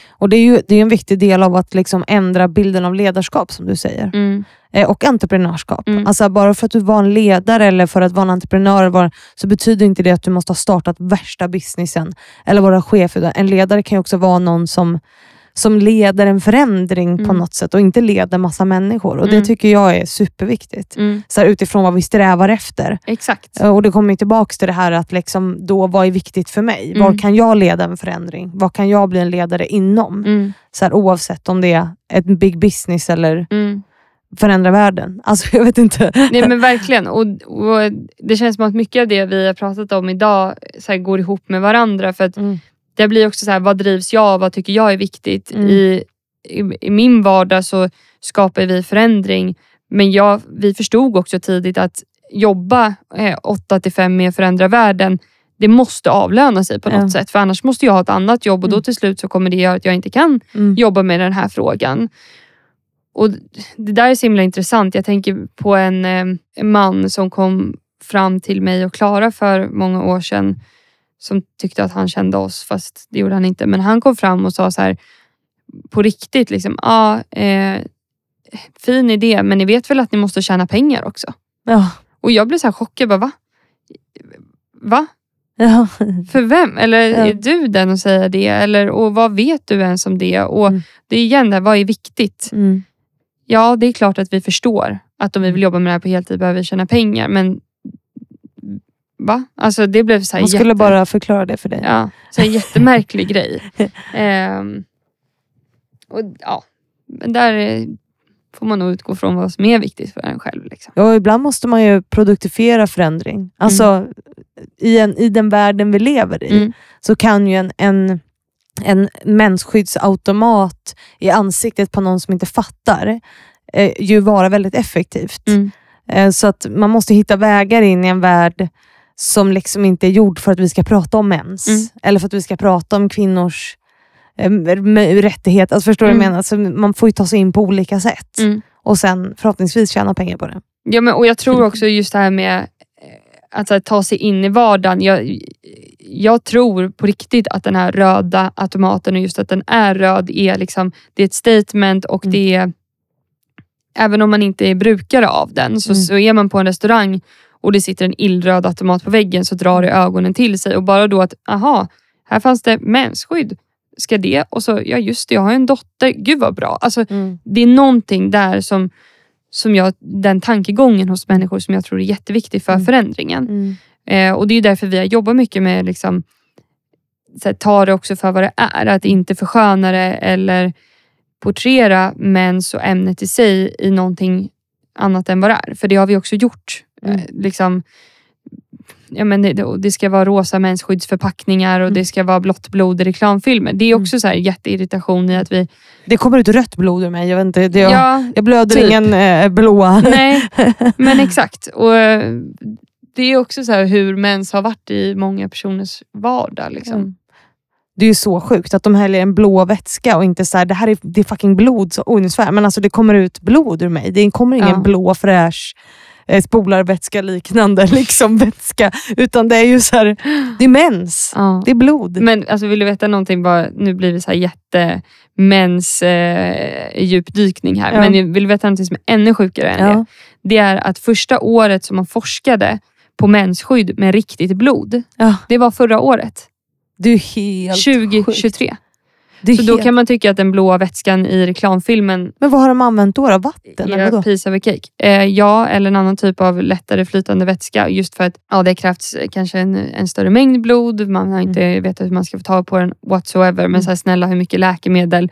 B: Och Det är ju det är en viktig del av att liksom ändra bilden av ledarskap som du säger.
A: Mm.
B: Eh, och entreprenörskap.
A: Mm.
B: Alltså bara för att du var en ledare eller för att vara en entreprenör vara- så betyder inte det att du måste ha startat värsta businessen eller vara chef. En ledare kan ju också vara någon som, som leder en förändring på
A: Mm.
B: något sätt och inte leder massa människor. Och Det
A: Mm.
B: tycker jag är superviktigt.
A: Mm.
B: Så här, utifrån vad vi strävar efter.
A: Exakt.
B: Eh, Och Det kommer tillbaka till det här att liksom, då vad är viktigt för mig?
A: Mm.
B: Var kan jag leda en förändring? Vad kan jag bli en ledare inom?
A: Mm.
B: Så här, oavsett om det är ett big business eller
A: Mm.
B: förändra världen. Alltså jag vet inte.
A: Nej men verkligen. Och, och Det känns som att mycket av det vi har pratat om idag så här, går ihop med varandra. För att
B: Mm.
A: Det blir också så här, vad drivs jag av? Vad tycker jag är viktigt?
B: Mm.
A: I, i, I min vardag så skapar vi förändring. Men jag, vi förstod också tidigt att jobba eh, 8 till 5 med att förändra världen, det måste avlöna sig på något
B: Ja.
A: sätt. För annars måste jag ha ett annat jobb och då
B: Mm.
A: till slut så kommer det göra att jag inte kan
B: Mm.
A: jobba med den här frågan. Och Det där är så himla intressant. Jag tänker på en, eh, en man som kom fram till mig och Klara för många år sedan som tyckte att han kände oss, fast det gjorde han inte. Men han kom fram och sa så här på riktigt, liksom, ah, eh, fin idé, men ni vet väl att ni måste tjäna pengar också?
B: Ja.
A: Och jag blev så här chockad. Bara, Va? Va?
B: Ja.
A: För vem? Eller
B: Ja.
A: är du den att säga det? Eller, och vad vet du ens om det? Och
B: Mm.
A: Det är igen där, vad är viktigt?
B: Mm.
A: Ja, det är klart att vi förstår att om vi vill jobba med det här på heltid behöver vi tjäna pengar. Men va? Alltså det blev så här
B: Hon skulle
A: jätte,
B: bara förklara det för dig.
A: ja, så här jättemärklig grej. Ehm, och ja, men där eh, får man nog utgå från vad som är viktigt för en själv. Liksom.
B: Ja, ibland måste man ju produktifiera förändring. Alltså, i, en, I den världen vi lever i
A: Mm.
B: så kan ju en, en, en mensskyddsautomat i ansiktet på någon som inte fattar eh, ju vara väldigt effektivt.
A: Mm.
B: Eh, så att man måste hitta vägar in i en värld som liksom inte är gjord för att vi ska prata om mens.
A: Mm.
B: Eller för att vi ska prata om kvinnors eh, rättigheter. Alltså, förstår du vad jag
A: Mm.
B: menar? Så man får ju ta sig in på olika sätt.
A: Mm.
B: Och sen förhoppningsvis tjäna pengar på det.
A: Ja, men, och jag tror också just det här med eh, att här, ta sig in i vardagen. Jag, jag tror på riktigt att den här röda automaten och just att den är röd är liksom, det är ett statement och
B: Mm.
A: det är, även om man inte är brukare av den, så,
B: Mm.
A: så är man på en restaurang och det sitter en illröd automat på väggen så drar det ögonen till sig och bara då att, aha, här fanns det mensskydd. Ska det? Och så, ja just det, jag har en dotter. Gud vad bra. Alltså, det är någonting där som, som jag, den tankegången hos människor som jag tror är jätteviktig för
B: Mm.
A: förändringen.
B: Mm.
A: Eh, och Det är därför vi har jobbat mycket med liksom, här, ta det också för vad det är. Att inte försköna det eller porträttera mens och ämnet i sig i någonting annat än vad det är. För det har vi också gjort.
B: Mm.
A: Eh, liksom, ja, men det, det- ska vara rosa mensskyddsförpackningar och
B: Mm.
A: det ska vara blått blod i reklamfilmer. Det är också så här jätteirritation i att vi...
B: Det kommer ut rött blod ur mig. Jag, vet inte, det, jag,
A: Ja,
B: jag blöder
A: typ.
B: ingen eh, blåa.
A: Nej, men exakt. Och eh, Det är också så här hur mens har varit i många personers vardag. Liksom.
B: Mm. Det är ju så sjukt att de häller en blå vätska och inte så här, det här är, det är fucking blod. Så, oj, nu svär men alltså det kommer ut blod ur mig. Det kommer ingen
A: Ja.
B: blå fräsch eh, spolarvätska liknande liksom vätska. Utan det är ju så här, det är mens.
A: Ja.
B: Det är blod.
A: Men alltså, vill du veta någonting? Bara, nu blir det så här jätte mens eh, djupdykning här.
B: Ja.
A: Men vill du veta någonting som är ännu sjukare än det?
B: ja.
A: Det är att första året som man forskade på mensskydd med riktigt blod, det var förra året.
B: Det är helt sjukt.
A: 2023.
B: Det är
A: Så då
B: helt...
A: kan man tycka att den blåa vätskan i reklamfilmen
B: Men vad har de använt då? då? Vatten? eller
A: är
B: vadå?
A: piece of a cake. Eh, ja, eller en annan typ av lättare flytande vätska. Just för att ja, det krävs kanske en, en större mängd blod. Man har inte vetat hur man ska få tag på den whatsoever. Men
B: Mm.
A: så här, snälla, hur mycket läkemedel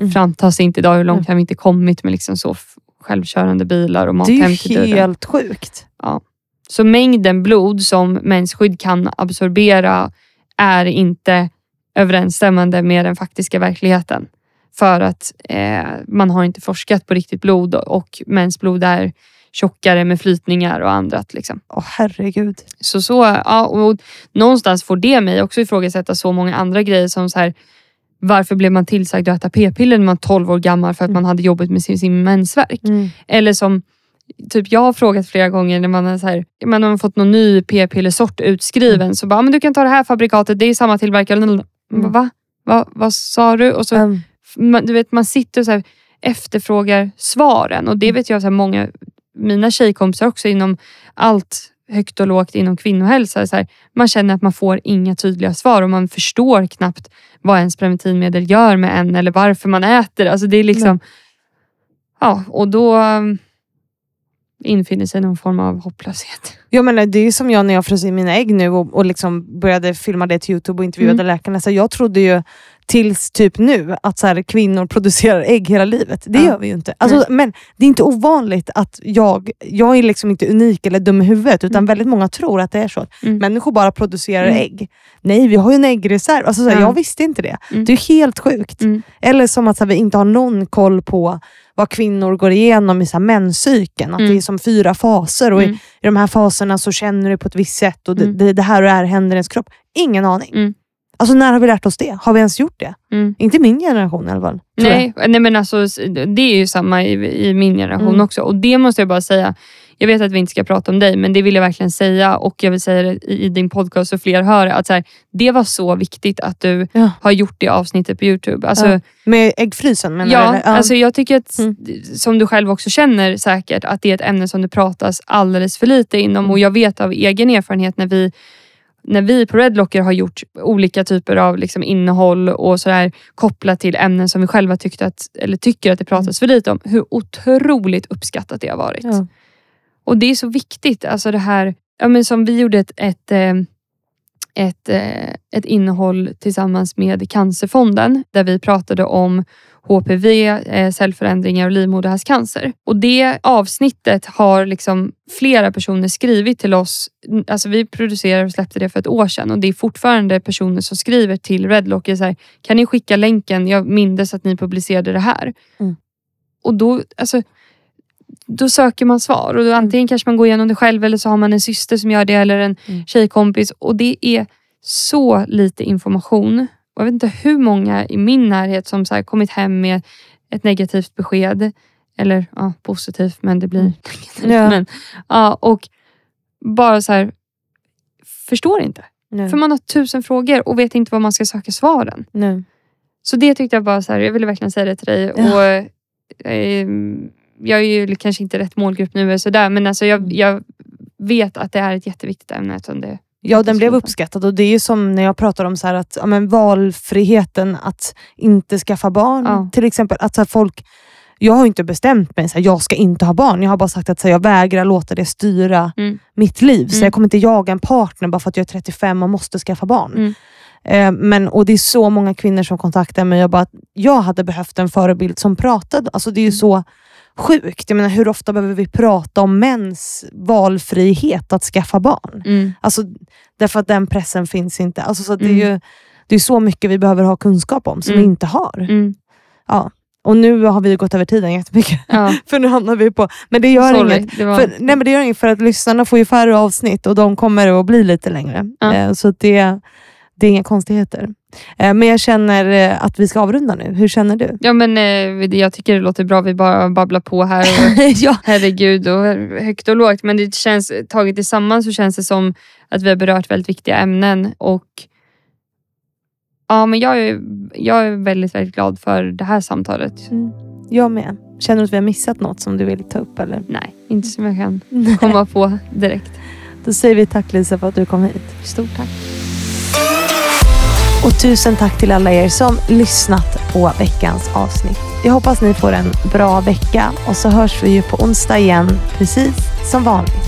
B: Mm.
A: framtas inte idag? Hur långt
B: Mm.
A: har vi inte kommit med liksom så självkörande bilar och mat
B: Det är
A: hem till
B: ju
A: dörren?
B: helt sjukt.
A: Så mängden blod som mensskydd kan absorbera är inte överensstämmande med den faktiska verkligheten. För att eh, man har inte forskat på riktigt blod och mensblod är tjockare med flytningar och annat. Liksom.
B: Åh herregud.
A: Så, så ja, och någonstans får det mig också ifrågasätta så många andra grejer som så här, varför blev man tillsagd att äta p-piller när man var 12 år gammal för att
B: Mm.
A: man hade jobbat med sin, sin mensvärk?
B: Mm.
A: Eller som typ jag har frågat flera gånger när man har, så här, man har fått någon ny p-pillersort utskriven.
B: Mm.
A: Så bara, "Ah, men du kan ta det här fabrikatet, det är samma tillverkare. Bara, Va? Va? Vad sa du? Och så,
B: Um,
A: man, du vet, man sitter och så här, efterfrågar svaren. Och det vet jag så här, många, mina tjejkompisar också inom allt högt och lågt inom kvinnohälsa. Så här, man känner att man får inga tydliga svar och man förstår knappt vad ens preventivmedel gör med en eller varför man äter. Alltså det är liksom... Ja, och då um, infinner sig någon form av hopplöshet.
B: Jag menar, det är som jag när jag frös i mina ägg nu och, och liksom började filma det till Youtube och intervjuade
A: Mm.
B: läkarna. Så jag trodde ju tills typ nu att så här, kvinnor producerar ägg hela livet. Det
A: Ja.
B: gör vi ju inte. Alltså, men det är inte ovanligt att jag, jag är liksom inte unik eller dum i huvudet utan
A: Mm.
B: väldigt många tror att det är så.
A: Mm.
B: Människor bara producerar
A: Mm.
B: ägg. Nej, vi har ju en äggreserv. Alltså, så här,
A: Ja.
B: Jag visste inte det.
A: Mm.
B: Det är helt sjukt.
A: Mm.
B: Eller som att här, vi inte har någon koll på vad kvinnor går igenom i så här, menscykeln. Att
A: Mm.
B: det är som fyra faser och i,
A: Mm.
B: i de här faserna så känner du på ett visst sätt och det,
A: Mm.
B: det, det här och det här händer i ens kropp. Ingen aning.
A: Mm.
B: Alltså när har vi lärt oss det? Har vi ens gjort det?
A: Mm.
B: Inte min generation i alla fall.
A: Nej, nej men alltså, det är ju samma i, i min generation
B: Mm.
A: också. Och det måste jag bara säga. Jag vet att vi inte ska prata om dig, men det vill jag verkligen säga. Och jag vill säga det i, din podcast så fler hör. Att så här, det var så viktigt att du
B: Ja.
A: har gjort det avsnittet på Youtube. Alltså,
B: Ja. Med äggfrysen menar
A: Ja,
B: du? eller?
A: alltså jag tycker att,
B: Mm.
A: som du själv också känner säkert, att det är ett ämne som det pratas alldeles för lite inom.
B: Mm.
A: Och jag vet av egen erfarenhet när vi, när vi på Redlocker har gjort olika typer av liksom innehåll och sådär kopplat till ämnen som vi själva tyckte att, eller tycker att det pratas för lite om, hur otroligt uppskattat det har varit.
B: Ja.
A: Och det är så viktigt, alltså det här, ja men som vi gjorde ett, ett, eh, ett, eh, ett innehåll tillsammans med Cancerfonden där vi pratade om HPV, eh, cellförändringar och livmoderhalscancer. Och det avsnittet har liksom flera personer skrivit till oss. Alltså vi producerade och släppte det för ett år sedan och det är fortfarande personer som skriver till Redlock. Så här, kan ni skicka länken? Jag mindes att ni publicerade det här.
B: Mm.
A: Och då, alltså, då söker man svar. Och då antingen kanske man går igenom det själv eller så har man en syster som gör det eller en
B: Mm.
A: tjejkompis. Och det är så lite information. Och jag vet inte hur många i min närhet som så kommit hem med ett negativt besked. Eller ja, positivt, men det blir
B: Mm.
A: negativt.
B: Ja.
A: Men, ja, och bara så här, förstår inte.
B: Nu.
A: För man har tusen frågor och vet inte var man ska söka svaren.
B: nu.
A: Så det tyckte jag bara så här, jag ville verkligen säga det till dig.
B: Ja.
A: Och, eh, jag är ju kanske inte rätt målgrupp nu sådär, men alltså jag, jag vet att det är ett jätteviktigt ämne. Eftersom det,
B: Ja, den blev uppskattad och det är ju som när jag pratar om så att ja, men valfriheten att inte skaffa barn.
A: Ja.
B: Till exempel att så här, folk jag har inte bestämt mig, så jag ska inte ha barn. Jag har bara sagt att så jag vägrar låta det styra
A: Mm.
B: mitt liv. Så
A: Mm.
B: jag kommer inte jaga en partner bara för att jag är 35 och måste skaffa barn.
A: Mm.
B: Eh, men, och Det är så många kvinnor som kontaktar mig och bara jag hade behövt en förebild som pratade. Alltså det är ju
A: Mm.
B: så sjukt. Jag menar, hur ofta behöver vi prata om mäns valfrihet att skaffa barn?
A: Mm.
B: Alltså, därför att den pressen finns inte. Alltså, så att det,
A: Mm.
B: är ju, det är så mycket vi behöver ha kunskap om som
A: Mm.
B: vi inte har.
A: Mm.
B: Och nu har vi gått över tiden jättemycket.
A: Ja,
B: För nu hamnar vi på... Men det gör
A: sorry.
B: inget.
A: Det var,
B: För, nej, men det gör inget för att lyssnarna får ju färre avsnitt och de kommer att bli lite längre.
A: Ja.
B: Eh, så det, det är inga konstigheter. Eh, men jag känner eh, att vi ska avrunda nu. Hur känner du?
A: ja, men, eh, jag tycker det låter bra. Vi bara babblar på här. Och,
B: ja.
A: herregud, och högt och lågt. Men det känns, taget tillsammans så känns det som att vi har berört väldigt viktiga ämnen. Och ja, men jag, är, jag är väldigt, väldigt glad för det här samtalet.
B: Mm. Jag med. Känner du att vi har missat något som du vill ta upp? Eller?
A: Nej, inte som jag kan komma på direkt.
B: Då säger vi tack Lisa för att du kom hit.
A: Stort tack.
B: Och tusen tack till alla er som lyssnat på veckans avsnitt. Jag hoppas ni får en bra vecka och så hörs vi ju på onsdag igen precis som vanligt.